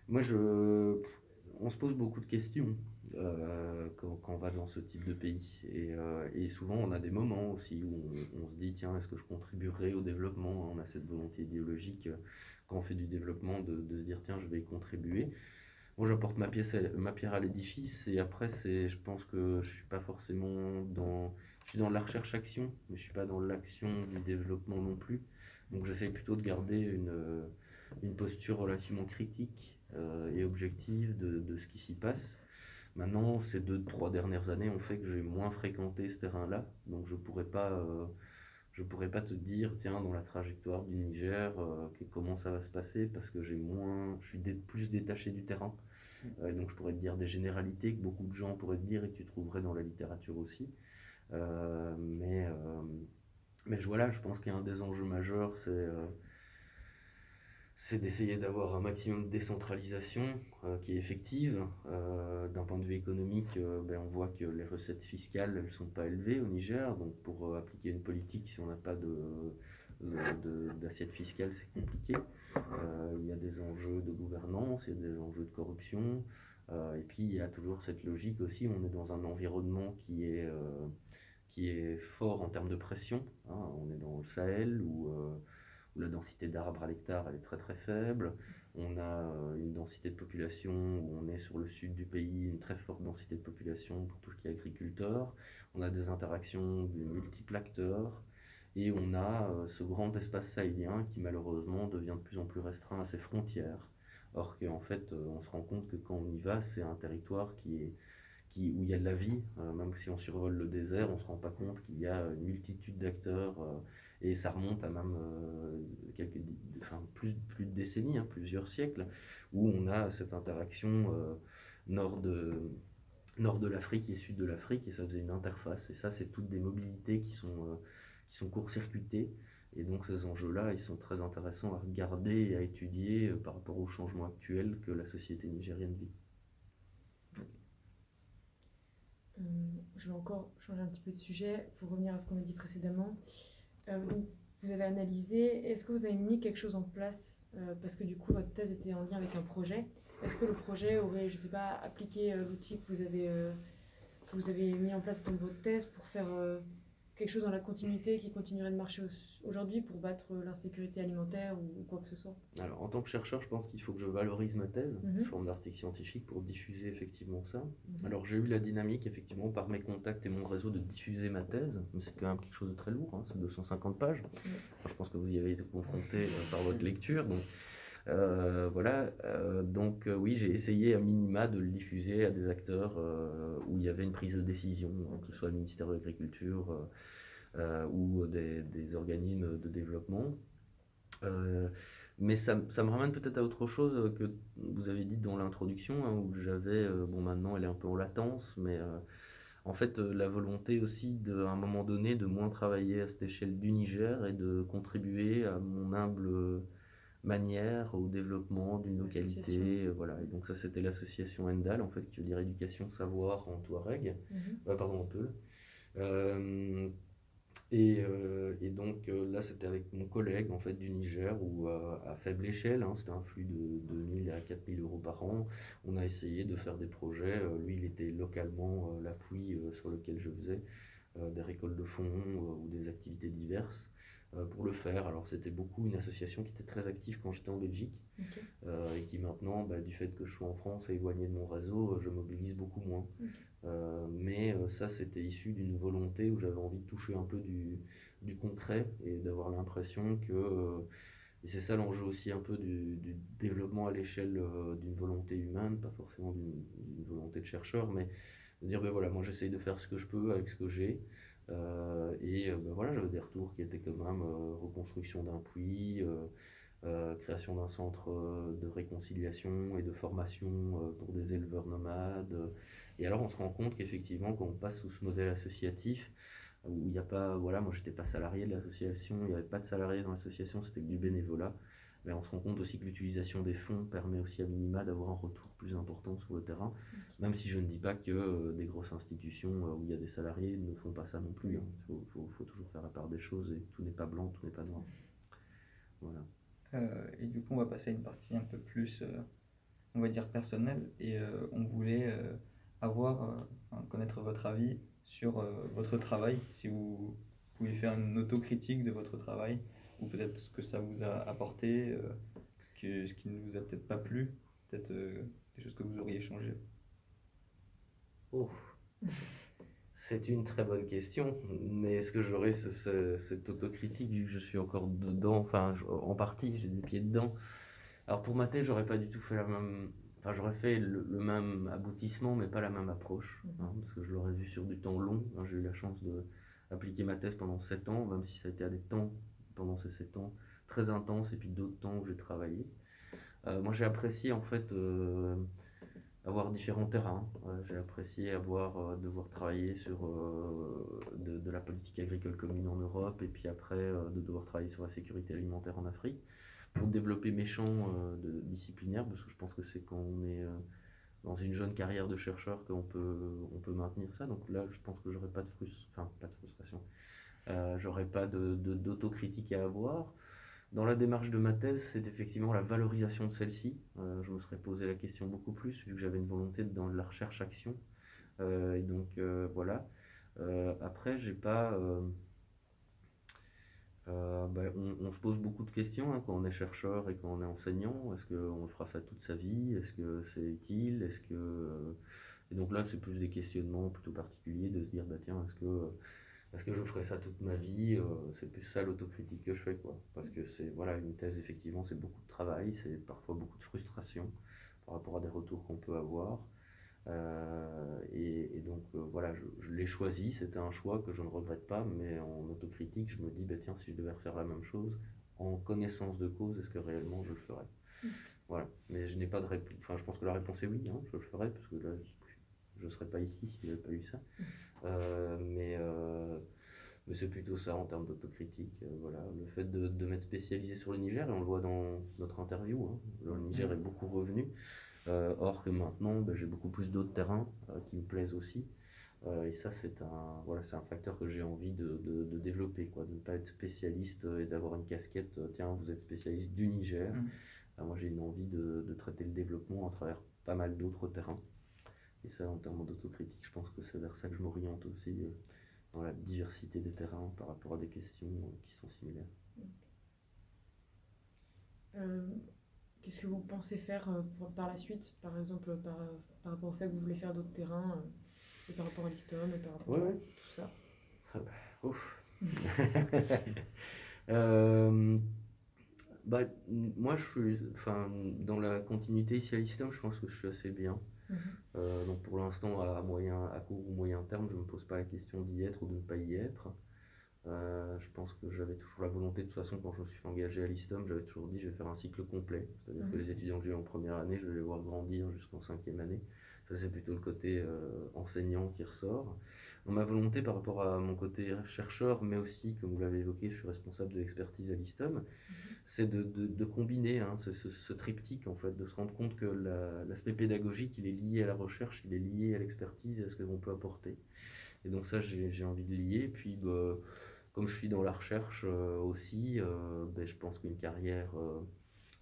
Moi, je, on se pose beaucoup de questions. Euh, quand, on va dans ce type de pays. Euh, et, souvent, on a des moments aussi où on, se dit, tiens, est-ce que je contribuerai au développement? On a cette volonté idéologique, euh, quand on fait du développement, de, se dire, tiens, je vais y contribuer. Moi, j'apporte ma, ma pierre à l'édifice, et après, je pense que je suis pas forcément dans... Je suis dans la recherche-action, mais je suis pas dans l'action du développement non plus. Donc, j'essaie plutôt de garder une, une posture relativement critique et objective de, de ce qui s'y passe Maintenant, ces deux, trois dernières années ont fait que j'ai moins fréquenté ce terrain-là, donc je pourrais pas, euh, je pourrais pas te dire, tiens, dans la trajectoire du Niger, euh, comment ça va se passer, parce que j'ai moins, je suis plus détaché du terrain. Mm. Euh, donc je pourrais te dire des généralités que beaucoup de gens pourraient te dire et que tu trouverais dans la littérature aussi. mais, mais voilà, je pense qu'un des enjeux majeurs, c'est c'est d'essayer d'avoir un maximum de décentralisation euh, qui est effective. Euh, d'un point de vue économique, euh, ben, on voit que les recettes fiscales ne sont pas élevées au Niger. Donc pour appliquer une politique, si on n'a pas d'assiette de, fiscale, c'est compliqué. il y a des enjeux de gouvernance, il y a des enjeux de corruption. et puis il y a toujours cette logique aussi, on est dans un environnement qui est, qui est fort en termes de pression. Hein. On est dans le Sahel où la densité d'arbres à l'hectare est très très faible. On a euh, une densité de population où on est sur le sud du pays, une très forte densité de population pour tout ce qui est agriculteur. On a des interactions de multiples acteurs. Et on a euh, ce grand espace sahélien qui malheureusement devient de plus en plus restreint à ses frontières. Or qu'en fait, euh, on se rend compte que quand on y va, c'est un territoire qui est, qui, où il y a de la vie. même si on survole le désert, on ne se rend pas compte qu'il y a une multitude d'acteurs et ça remonte à même quelques, enfin, plus, plus de décennies, hein, plusieurs siècles, où on a cette interaction euh, nord de, nord de l'Afrique et sud de l'Afrique, et ça faisait une interface. Et ça, c'est toutes des mobilités qui sont, euh, sont court-circuitées. Et donc ces enjeux-là, ils sont très intéressants à regarder et à étudier par rapport aux changements actuels que la société nigérienne vit. je vais encore changer un petit peu de sujet pour revenir à ce qu'on a dit précédemment. Euh, vous avez analysé, est-ce que vous avez mis quelque chose en place euh, Parce que du coup, votre thèse était en lien avec un projet. Est-ce que le projet aurait, je ne sais pas, appliqué euh, l'outil que vous avez que vous avez mis en place dans votre thèse pour faire quelque chose dans la continuité qui continuerait de marcher aujourd'hui pour battre l'insécurité alimentaire ou quoi que ce soit Alors, en tant que chercheur, je pense qu'il faut que je valorise ma thèse mhm. sous forme d'article scientifique pour diffuser effectivement ça. Mhm. Alors, j'ai eu la dynamique, effectivement, par mes contacts et mon réseau de diffuser ma thèse, mais c'est quand même quelque chose de très lourd, hein, c'est 250 pages. je pense que vous y avez été confronté euh, par votre lecture. Donc, euh, voilà, euh, donc oui, j'ai essayé à minima de le diffuser à des acteurs où il y avait une prise de décision, que ce soit le ministère de l'Agriculture ou des, organismes de développement. mais ça, ça, me ramène peut-être à autre chose que vous avez dit dans l'introduction, hein, où j'avais, bon maintenant elle est un peu en latence, mais en fait la volonté aussi de, à un moment donné de moins travailler à cette échelle du Niger et de contribuer à mon humble manière au développement d'une localité. Euh, voilà. Et donc ça, c'était l'association Endal, en fait, qui veut dire éducation, savoir en Touareg, mhm. euh, pardon, en Peul. Euh, et, et, donc là, c'était avec mon collègue en fait du Niger où à faible échelle, hein, c'était un flux de 2000 à 4000 euros par an. On a essayé de faire des projets. lui, il était localement l'appui sur lequel je faisais des récoltes de fonds ou des activités diverses. Pour le faire. Alors c'était beaucoup une association qui était très active quand j'étais en Belgique et qui maintenant, bah, du fait que je suis en France et éloigné de mon réseau, je mobilise beaucoup moins. mais ça, c'était issu d'une volonté où j'avais envie de toucher un peu du, du concret et d'avoir l'impression que et c'est ça l'enjeu aussi un peu du, développement à l'échelle euh, d'une volonté humaine, pas forcément d'une volonté de chercheur, mais de dire ben voilà, moi j'essaye de faire ce que je peux avec ce que j'ai. Euh, et euh, ben voilà, j'avais des retours qui étaient quand même reconstruction d'un puits, création d'un centre de réconciliation et de formation pour des éleveurs nomades. Et alors on se rend compte qu'effectivement, quand on passe sous ce modèle associatif, où il n'y a pas, voilà, moi j'étais pas salarié de l'association, il n'y avait pas de salarié dans l'association, c'était que du bénévolat. Mais on se rend compte aussi que l'utilisation des fonds permet aussi à minima d'avoir un retour plus important sur le terrain, même si je ne dis pas que euh, des grosses institutions euh, où il y a des salariés ne font pas ça non plus. Hein. Il faut, faut, toujours faire la part des choses et tout n'est pas blanc, tout n'est pas noir. Voilà. Euh, et du coup, on va passer à une partie un peu plus, on va dire, personnelle. Et on voulait avoir, connaître votre avis sur votre travail, si vous pouvez faire une autocritique de votre travail, ou peut-être ce que ça vous a apporté, euh, ce, que, ce qui ne vous a peut-être pas plu, peut-être euh, des choses que vous auriez changé. Oh. C'est une très bonne question, mais est-ce que j'aurais cette autocritique vu que je suis encore dedans, enfin en partie, j'ai des pieds dedans? Alors pour ma tête, j'aurais pas du tout fait la même, j'aurais fait le, même aboutissement, mais pas la même approche, mhm. hein, parce que je l'aurais vu sur du temps long. Hein, j'ai eu la chance d'appliquer ma thèse pendant 7 ans, même si ça a été à des temps, pendant ces 7 ans, très intenses, et puis d'autres temps où j'ai travaillé. Euh, moi, j'ai apprécié, en fait, euh, avoir différents terrains. j'ai apprécié avoir, euh, devoir travailler sur de, la politique agricole commune en Europe, et puis après, de devoir travailler sur la sécurité alimentaire en Afrique pour développer mes champs euh, disciplinaires, parce que je pense que c'est quand on est euh, dans une jeune carrière de chercheur qu'on peut, on peut maintenir ça. Donc là, je pense que j'aurais pas de frustration, enfin pas de frustration, euh, j'aurais pas d'autocritique de, à avoir. Dans la démarche de ma thèse, c'est effectivement la valorisation de celle-ci. je me serais posé la question beaucoup plus, vu que j'avais une volonté dans la recherche-action. et donc voilà. après, j'ai pas euh, ben, on, se pose beaucoup de questions hein, quand on est chercheur et quand on est enseignant. Est-ce qu'on fera ça toute sa vie? Est-ce que c'est utile? Est-ce que euh, et donc là, c'est plus des questionnements plutôt particuliers de se dire bah tiens, est-ce que est-ce que je ferai ça toute ma vie euh, C'est plus ça l'autocritique que je fais quoi. Parce que c'est voilà une thèse effectivement, c'est beaucoup de travail, c'est parfois beaucoup de frustration par rapport à des retours qu'on peut avoir. Euh, et, donc euh, voilà, je, l'ai choisi, c'était un choix que je ne regrette pas, mais en autocritique, je me dis, bah, tiens, si je devais refaire la même chose, en connaissance de cause, est-ce que réellement je le ferais? Voilà, mais je n'ai pas de réponse, enfin je pense que la réponse est oui, hein, je le ferais, parce que là, je ne serais pas ici s'il n'y avait pas eu ça. Euh, mais mais c'est plutôt ça en termes d'autocritique. voilà, le fait de, de m'être spécialisé sur le Niger, et on le voit dans notre interview, hein, le Niger est beaucoup revenu. Euh, or que maintenant, ben, j'ai beaucoup plus d'autres terrains euh, qui me plaisent aussi. Euh, et ça, c'est un, voilà, c'est un facteur que j'ai envie de, de, développer, quoi, de ne pas être spécialiste et d'avoir une casquette, tiens, vous êtes spécialiste du Niger. Mmh. moi, j'ai une envie de, de, traiter le développement à travers pas mal d'autres terrains. Et ça, en termes d'autocritique, je pense que c'est vers ça que je m'oriente aussi, dans la diversité des terrains par rapport à des questions qui sont similaires. Qu'est-ce que vous pensez faire euh, par la suite, par exemple, par, par, rapport au fait que vous voulez faire d'autres terrains, euh, et par rapport à l'histoire, et par rapport à tout ça? Ouf. Euh, bah, Moi, je suis, enfin, dans la continuité ici à l'histoire, je pense que je suis assez bien. Mhm. donc pour l'instant, à, moyen, à court ou moyen terme, je ne me pose pas la question d'y être ou de ne pas y être. Euh, je pense que j'avais toujours la volonté, de toute façon, quand je me suis engagé à l'ISTOM, j'avais toujours dit je vais faire un cycle complet. C'est-à-dire que mhm. les étudiants que j'ai en première année, je vais les voir grandir jusqu'en cinquième année. Ça, c'est plutôt le côté euh, enseignant qui ressort. Ma volonté par rapport à mon côté chercheur, mais aussi, comme vous l'avez évoqué, je suis responsable de l'expertise à l'ISTOM, mhm. c'est de, de, combiner hein, ce, ce, triptyque, en fait, de se rendre compte que l'aspect pédagogique, il est lié à la recherche, il est lié à l'expertise et à ce que l'on peut apporter. Et donc ça, j'ai envie de lier. Puis, bah, comme je suis dans la recherche euh, aussi, euh, ben, je pense qu'une carrière euh,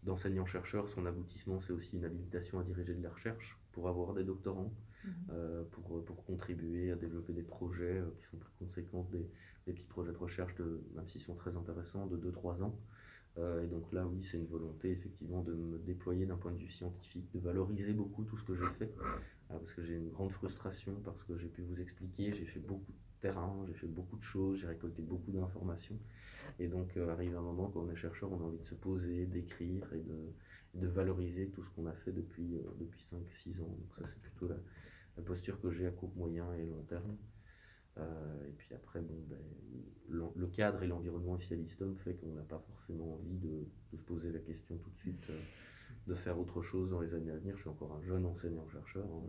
d'enseignant-chercheur, son aboutissement, c'est aussi une habilitation à diriger de la recherche pour avoir des doctorants. Mhm. pour, pour, contribuer à développer des projets qui sont plus conséquents des, des, petits projets de recherche, même s'ils sont très intéressants, de 2-3 ans. et donc là, oui, c'est une volonté effectivement de me déployer d'un point de vue scientifique, de valoriser beaucoup tout ce que j'ai fait, parce que j'ai une grande frustration, parce que j'ai pu vous expliquer, j'ai fait beaucoup de terrain, j'ai fait beaucoup de choses, j'ai récolté beaucoup d'informations. Et donc euh, arrive un moment quand on est chercheur, on a envie de se poser, d'écrire et de, de, valoriser tout ce qu'on a fait depuis, euh, depuis 5-6 ans. Donc ça c'est plutôt la, posture que j'ai à court, moyen et long terme. Euh, et puis après, bon, ben, le, cadre et l'environnement ici à l'ISTOM fait qu'on n'a pas forcément envie de, de, se poser la question tout de suite de faire autre chose dans les années à venir. Je suis encore un jeune enseignant-chercheur. Hein.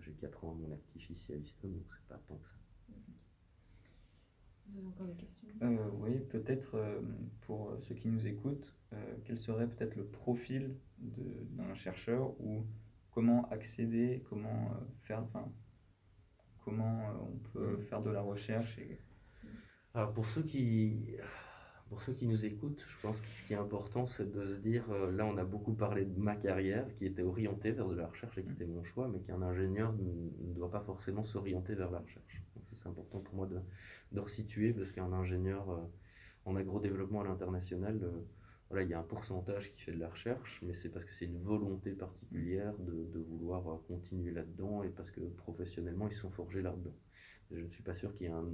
J'ai 4 ans à mon actif ici à l'ISTOM, donc c'est pas tant que ça. Vous avez encore des questions? Euh, Oui, peut-être euh, pour euh, ceux qui nous écoutent, quel serait peut-être le profil d'un chercheur ou comment accéder, comment faire, enfin, comment on peut faire de la recherche et... Alors pour ceux qui pour ceux qui nous écoutent, je pense que ce qui est important, c'est de se dire, là on a beaucoup parlé de ma carrière, qui était orientée vers de la recherche et qui était mon choix, mais qu'un ingénieur ne doit pas forcément s'orienter vers la recherche. c'est important pour moi de, de resituer parce qu'un ingénieur euh, en agro-développement à l'international, euh, voilà, il y a un pourcentage qui fait de la recherche, mais c'est parce que c'est une volonté particulière de, de vouloir euh, continuer là-dedans et parce que professionnellement ils sont forgés là-dedans. Je ne suis pas sûr qu'il y ait un,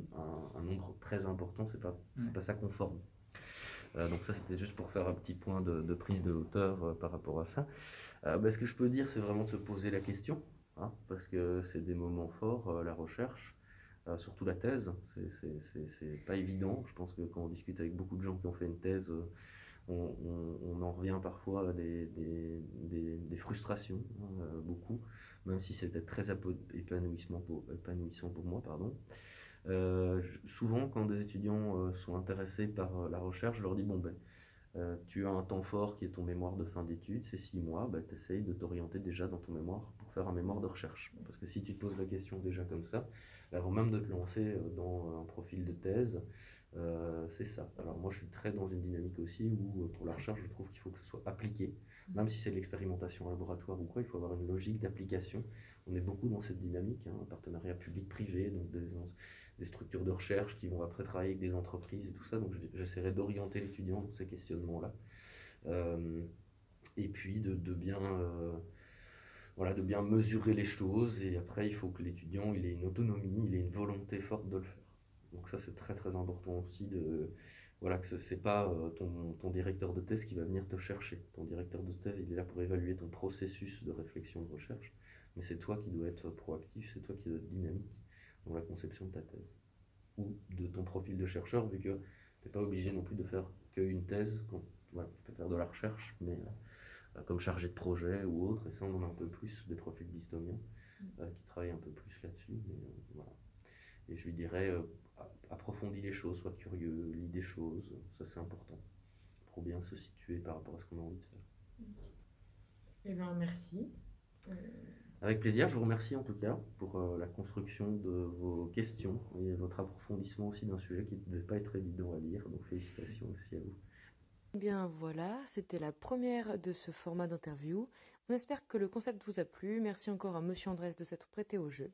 un, nombre très important, c'est pas, c'est pas ça conforme. Donc ça c'était juste pour faire un petit point de, prise de hauteur par rapport à ça. Bah, ce que je peux dire c'est vraiment de se poser la question, hein, parce que c'est des moments forts, la recherche. Euh, surtout la thèse, c'est pas évident. Je pense que quand on discute avec beaucoup de gens qui ont fait une thèse, euh, on, en revient parfois à des, frustrations, hein, euh, beaucoup, même si c'était très épanouissant pour, pour moi. Pardon. Souvent, quand des étudiants sont intéressés par la recherche, je leur dis, bon ben, tu as un temps fort qui est ton mémoire de fin d'études, c'est six mois, ben, tu essayes de t'orienter déjà dans ton mémoire pour faire un mémoire de recherche. Parce que si tu te poses la question déjà comme ça, avant même de te lancer euh, dans un profil de thèse, euh, c'est ça. Alors moi, je suis très dans une dynamique aussi où, euh, pour la recherche, je trouve qu'il faut que ce soit appliqué. Même si c'est de l'expérimentation en laboratoire ou quoi, il faut avoir une logique d'application. On est beaucoup dans cette dynamique, hein, un partenariat public-privé, donc des, des, structures de recherche qui vont après travailler avec des entreprises et tout ça. Donc j'essaierai d'orienter l'étudiant dans ces questionnements-là. et puis de, bien voilà, de bien mesurer les choses. Et après, il faut que l'étudiant ait une autonomie, il ait une volonté forte de le faire. Donc ça, c'est très très important aussi de voilà que ce n'est pas euh, ton, ton, directeur de thèse qui va venir te chercher. Ton directeur de thèse, il est là pour évaluer ton processus de réflexion, de recherche, mais c'est toi qui dois être proactif, c'est toi qui dois être dynamique dans la conception de ta thèse ou de ton profil de chercheur, vu que tu n'es pas obligé non plus de faire qu'une thèse. Quand, tu peux faire de la recherche, mais euh, euh, comme chargé de projet ou autre, et ça on en a un peu plus des profils d'historiens mm. euh, qui travaillent un peu plus là-dessus. Mais. Et je lui dirais, approfondis les choses, sois curieux, lis des choses, ça c'est important pour bien se situer par rapport à ce qu'on a envie de faire. Eh bien, merci. Avec plaisir, je vous remercie en tout cas pour la construction de vos questions et votre approfondissement aussi d'un sujet qui ne devait pas être évident à lire. Donc félicitations aussi à vous. Bien voilà, c'était la première de ce format d'interview. On espère que le concept vous a plu. Merci encore à Monsieur Andrés de s'être prêté au jeu.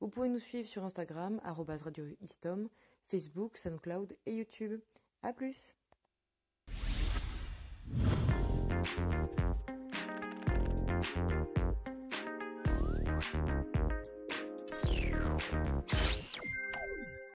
Vous pouvez nous suivre sur Instagram, radioistom, Facebook, SoundCloud et YouTube. A plus Thank you.